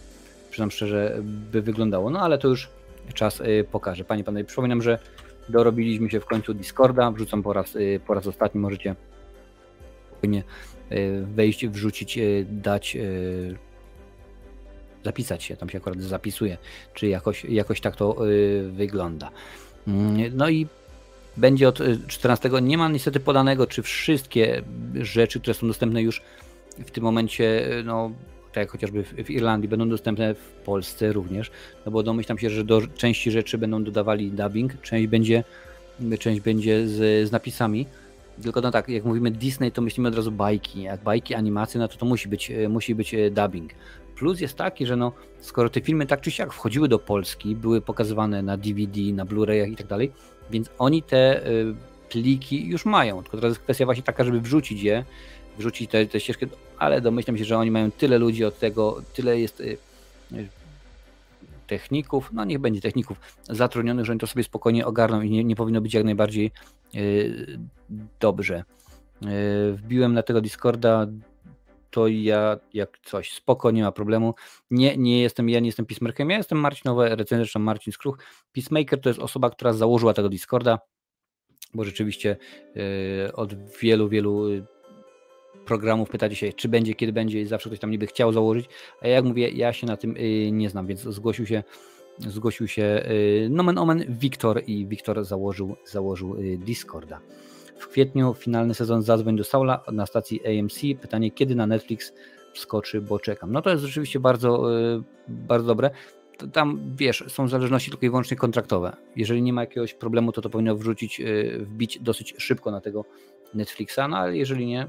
przynam szczerze, by wyglądało. No ale to już czas yy, pokaże. Panie, panowie, przypominam, że Dorobiliśmy się w końcu Discorda, wrzucam po raz, y, po raz ostatni, możecie wejść, wrzucić, dać, zapisać się, tam się akurat zapisuje, czy jakoś, jakoś tak to wygląda. Mm, no i będzie od 14. Nie mam niestety podanego, czy wszystkie rzeczy, które są dostępne już w tym momencie, no tak jak chociażby w, w, Irlandii, będą dostępne w Polsce również, no bo domyślam się, że do części rzeczy będą dodawali dubbing, część będzie, część będzie z, z napisami. Tylko no tak, jak mówimy Disney, to myślimy od razu bajki. Jak bajki, animacje, no to to musi być, e, musi być dubbing. Plus jest taki, że no, skoro te filmy tak czy siak wchodziły do Polski, były pokazywane na DVD, na Blu-rayach i tak dalej, więc oni te e, pliki już mają. Tylko teraz jest kwestia właśnie taka, żeby wrzucić je wrzucić tę, tę ścieżkę, ale domyślam się, że oni mają tyle ludzi od tego, tyle jest y, y, techników, no niech będzie techników zatrudnionych, że oni to sobie spokojnie ogarną i nie, nie powinno być jak najbardziej y, dobrze. Wbiłem na tego Discorda, to ja jak coś, spoko, nie ma problemu. Nie, nie jestem, ja nie jestem Peacemakerem, ja jestem Marcinowy, recenzent Marcin Skruch. Peacemaker to jest osoba, która założyła tego Discorda, bo rzeczywiście od wielu, wielu programów pytacie się, czy będzie, kiedy będzie i zawsze ktoś tam niby chciał założyć, a jak mówię, ja się na tym y, nie znam, więc zgłosił się zgłosił się nomen omen Wiktor i Wiktor założył, założył Discorda. W kwietniu finalny sezon Zadzwoń do Saula na stacji AMC. Pytanie, kiedy na Netflix wskoczy, bo czekam. No to jest rzeczywiście bardzo, bardzo dobre tam wiesz, są zależności tylko i wyłącznie kontraktowe. Jeżeli nie ma jakiegoś problemu, to to powinno wrzucić, y, wbić dosyć szybko na tego Netflixa, no ale jeżeli nie,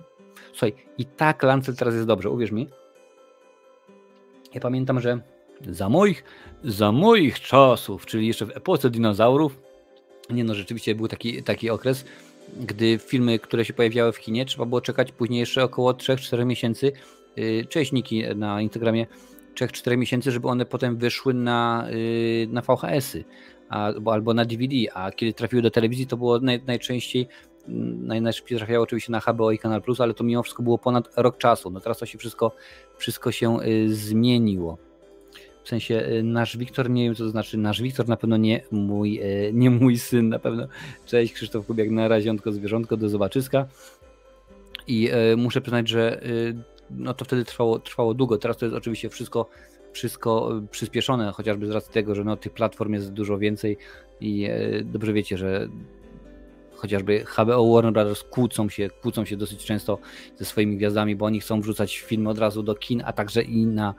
słuchaj, i tak Lancel teraz jest dobrze, uwierz mi. Ja pamiętam, że za moich, za moich czasów, czyli jeszcze w epoce dinozaurów, nie no, rzeczywiście był taki, taki okres, gdy filmy, które się pojawiały w kinie, trzeba było czekać później jeszcze około 3-4 miesięcy. Y, cześć Niki na Instagramie 3-4 miesięcy, żeby one potem wyszły na, y, na VHS-y albo, albo na DVD, a kiedy trafiły do telewizji, to było naj, najczęściej mm, naj, najszybciej trafiało oczywiście na HBO i Kanal Plus, ale to mimo wszystko było ponad rok czasu. No teraz to się wszystko, wszystko się y, zmieniło. W sensie y, nasz Wiktor, nie wiem co to znaczy, nasz Wiktor na pewno nie mój, nie mój syn, na pewno. Cześć Krzysztof Kubiak, na raziątko, zwierzątko, do zobaczyska. I muszę przyznać, że no to wtedy trwało, trwało długo. Teraz to jest oczywiście wszystko, wszystko przyspieszone, chociażby z racji tego, że no, tych platform jest dużo więcej i dobrze wiecie, że chociażby HBO Warner Brothers kłócą się, kłócą się dosyć często ze swoimi gwiazdami, bo oni chcą wrzucać filmy od razu do kin, a także i na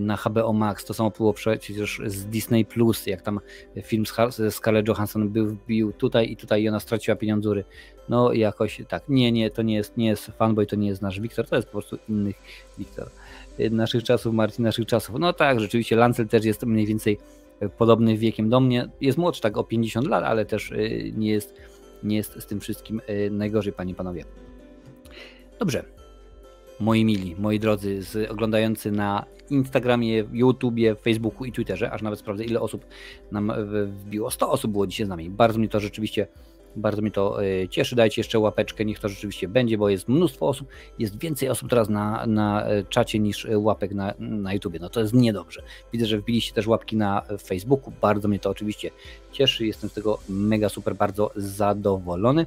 na HBO Max. To samo było przecież z Disney Plus, jak tam film z Scarlett Johansson był wbił tutaj i tutaj i ona straciła pieniądzury no jakoś tak, nie, nie, to nie jest, nie jest fanboy, to nie jest nasz Wiktor, to jest po prostu innych Wiktor. Y, naszych czasów, Marcin, naszych czasów. No tak, rzeczywiście Lancel też jest mniej więcej y, podobny wiekiem do mnie. Jest młodszy tak o 50 lat, ale też y, nie jest, nie jest z tym wszystkim najgorzej, panie panowie. Dobrze. Moi mili, moi drodzy, z, oglądający na Instagramie, YouTubie, Facebooku i Twitterze, aż nawet sprawdzę, ile osób nam wbiło. 100 osób było dzisiaj z nami. Bardzo mnie to rzeczywiście bardzo mnie to e, cieszy. Dajcie jeszcze łapeczkę, niech to rzeczywiście będzie, bo jest mnóstwo osób, jest więcej osób teraz na, na e, czacie niż e, łapek na, na YouTubie. No to jest niedobrze. Widzę, że wbiliście też łapki na Facebooku. Bardzo mnie to oczywiście cieszy. Jestem z tego mega super, bardzo zadowolony.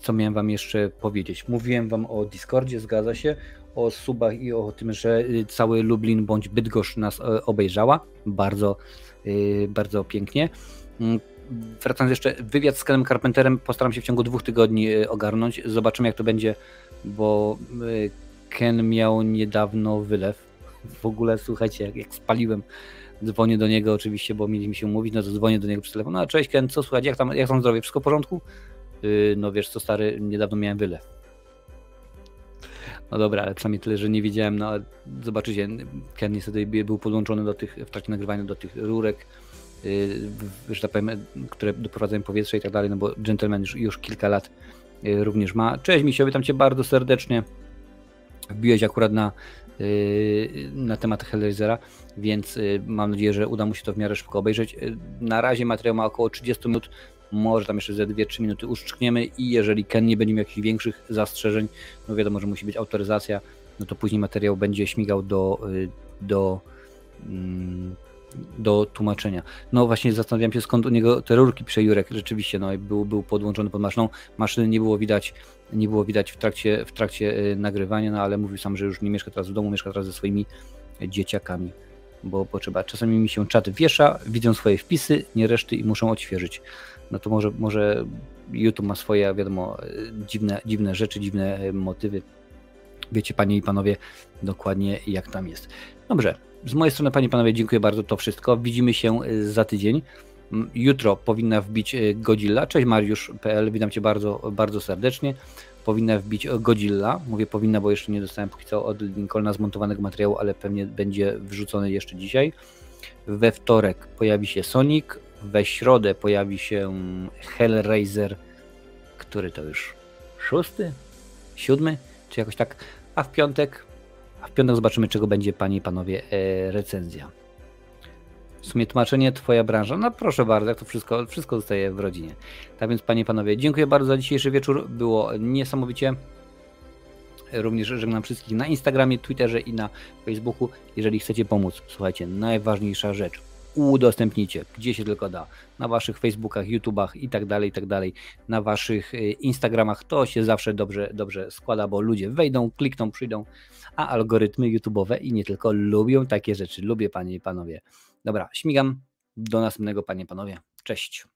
Co miałem Wam jeszcze powiedzieć? Mówiłem Wam o Discordzie, zgadza się, o subach i o tym, że cały Lublin bądź Bydgoszcz nas obejrzała. Bardzo, bardzo pięknie. Mm, wracając jeszcze, wywiad z Kenem Carpenterem postaram się w ciągu dwóch tygodni ogarnąć. Zobaczymy jak to będzie, bo Ken miał niedawno wylew. W ogóle słuchajcie, jak, spaliłem, dzwonię do niego oczywiście, bo mieliśmy się umówić, no to dzwonię do niego przez telefon. No cześć Ken, co słuchać, jak tam, jak tam zdrowie, wszystko w porządku? Yy, no wiesz co stary, niedawno miałem wylew. No dobra, ale przynajmniej tyle, że nie widziałem, no zobaczycie, Ken niestety był podłączony do tych, w trakcie nagrywania do tych rurek, Y, że tak powiem, które doprowadzają powietrze i tak dalej, no bo Gentleman już, już kilka lat y, również ma. Cześć Misio, witam Cię bardzo serdecznie. Wbiłeś akurat na, y, na temat Hellraisera, więc mam nadzieję, że uda mu się to w miarę szybko obejrzeć. Na razie materiał ma około 30 minut, może tam jeszcze ze 2-3 minuty uszczkniemy i jeżeli Ken nie będzie miał jakichś większych zastrzeżeń, no wiadomo, że musi być autoryzacja, no to później materiał będzie śmigał do, do mm, do tłumaczenia. No właśnie zastanawiam się skąd u niego te rurki przejurek rzeczywiście no, był, był podłączony pod maszyną. Maszyny nie było widać, nie było widać w trakcie, w trakcie y, nagrywania, no ale mówił sam, że już nie mieszka teraz w domu, mieszka teraz ze swoimi dzieciakami, bo potrzeba. Czasami mi się czat wiesza, widzą swoje wpisy, nie reszty i muszą odświeżyć. No to może, może YouTube ma swoje, wiadomo, dziwne, dziwne rzeczy, dziwne y, motywy. Wiecie, panie i panowie, dokładnie jak tam jest. Dobrze, z mojej strony, panie i panowie, dziękuję bardzo. To wszystko. Widzimy się y, za tydzień. Jutro powinna wbić y, Godzilla. Cześć Mariusz.pl, witam cię bardzo, bardzo serdecznie. Powinna wbić Godzilla. Mówię powinna, bo jeszcze nie dostałem póki co od Lincolna zmontowanego materiału, ale pewnie będzie wrzucony jeszcze dzisiaj. We wtorek pojawi się Sonic. We środę pojawi się Hellraiser, który to już szósty, siódmy, czy jakoś tak. A w piątek a w piątek zobaczymy, czego będzie, panie i panowie, e, recenzja. W sumie tłumaczenie, twoja branża. No proszę bardzo, jak to wszystko, wszystko zostaje w rodzinie. Tak więc, panie i panowie, dziękuję bardzo za dzisiejszy wieczór. Było niesamowicie. Również żegnam wszystkich na Instagramie, Twitterze i na Facebooku. Jeżeli chcecie pomóc, słuchajcie, najważniejsza rzecz. Udostępnijcie, gdzie się tylko da. Na waszych Facebookach, YouTubach i tak dalej, i tak dalej. Na waszych y, Instagramach to się zawsze dobrze, dobrze składa, bo ludzie wejdą, klikną, przyjdą, a algorytmy YouTube'owe i nie tylko lubią takie rzeczy. Lubię panie i panowie. Dobra, śmigam. Do następnego panie i panowie. Cześć.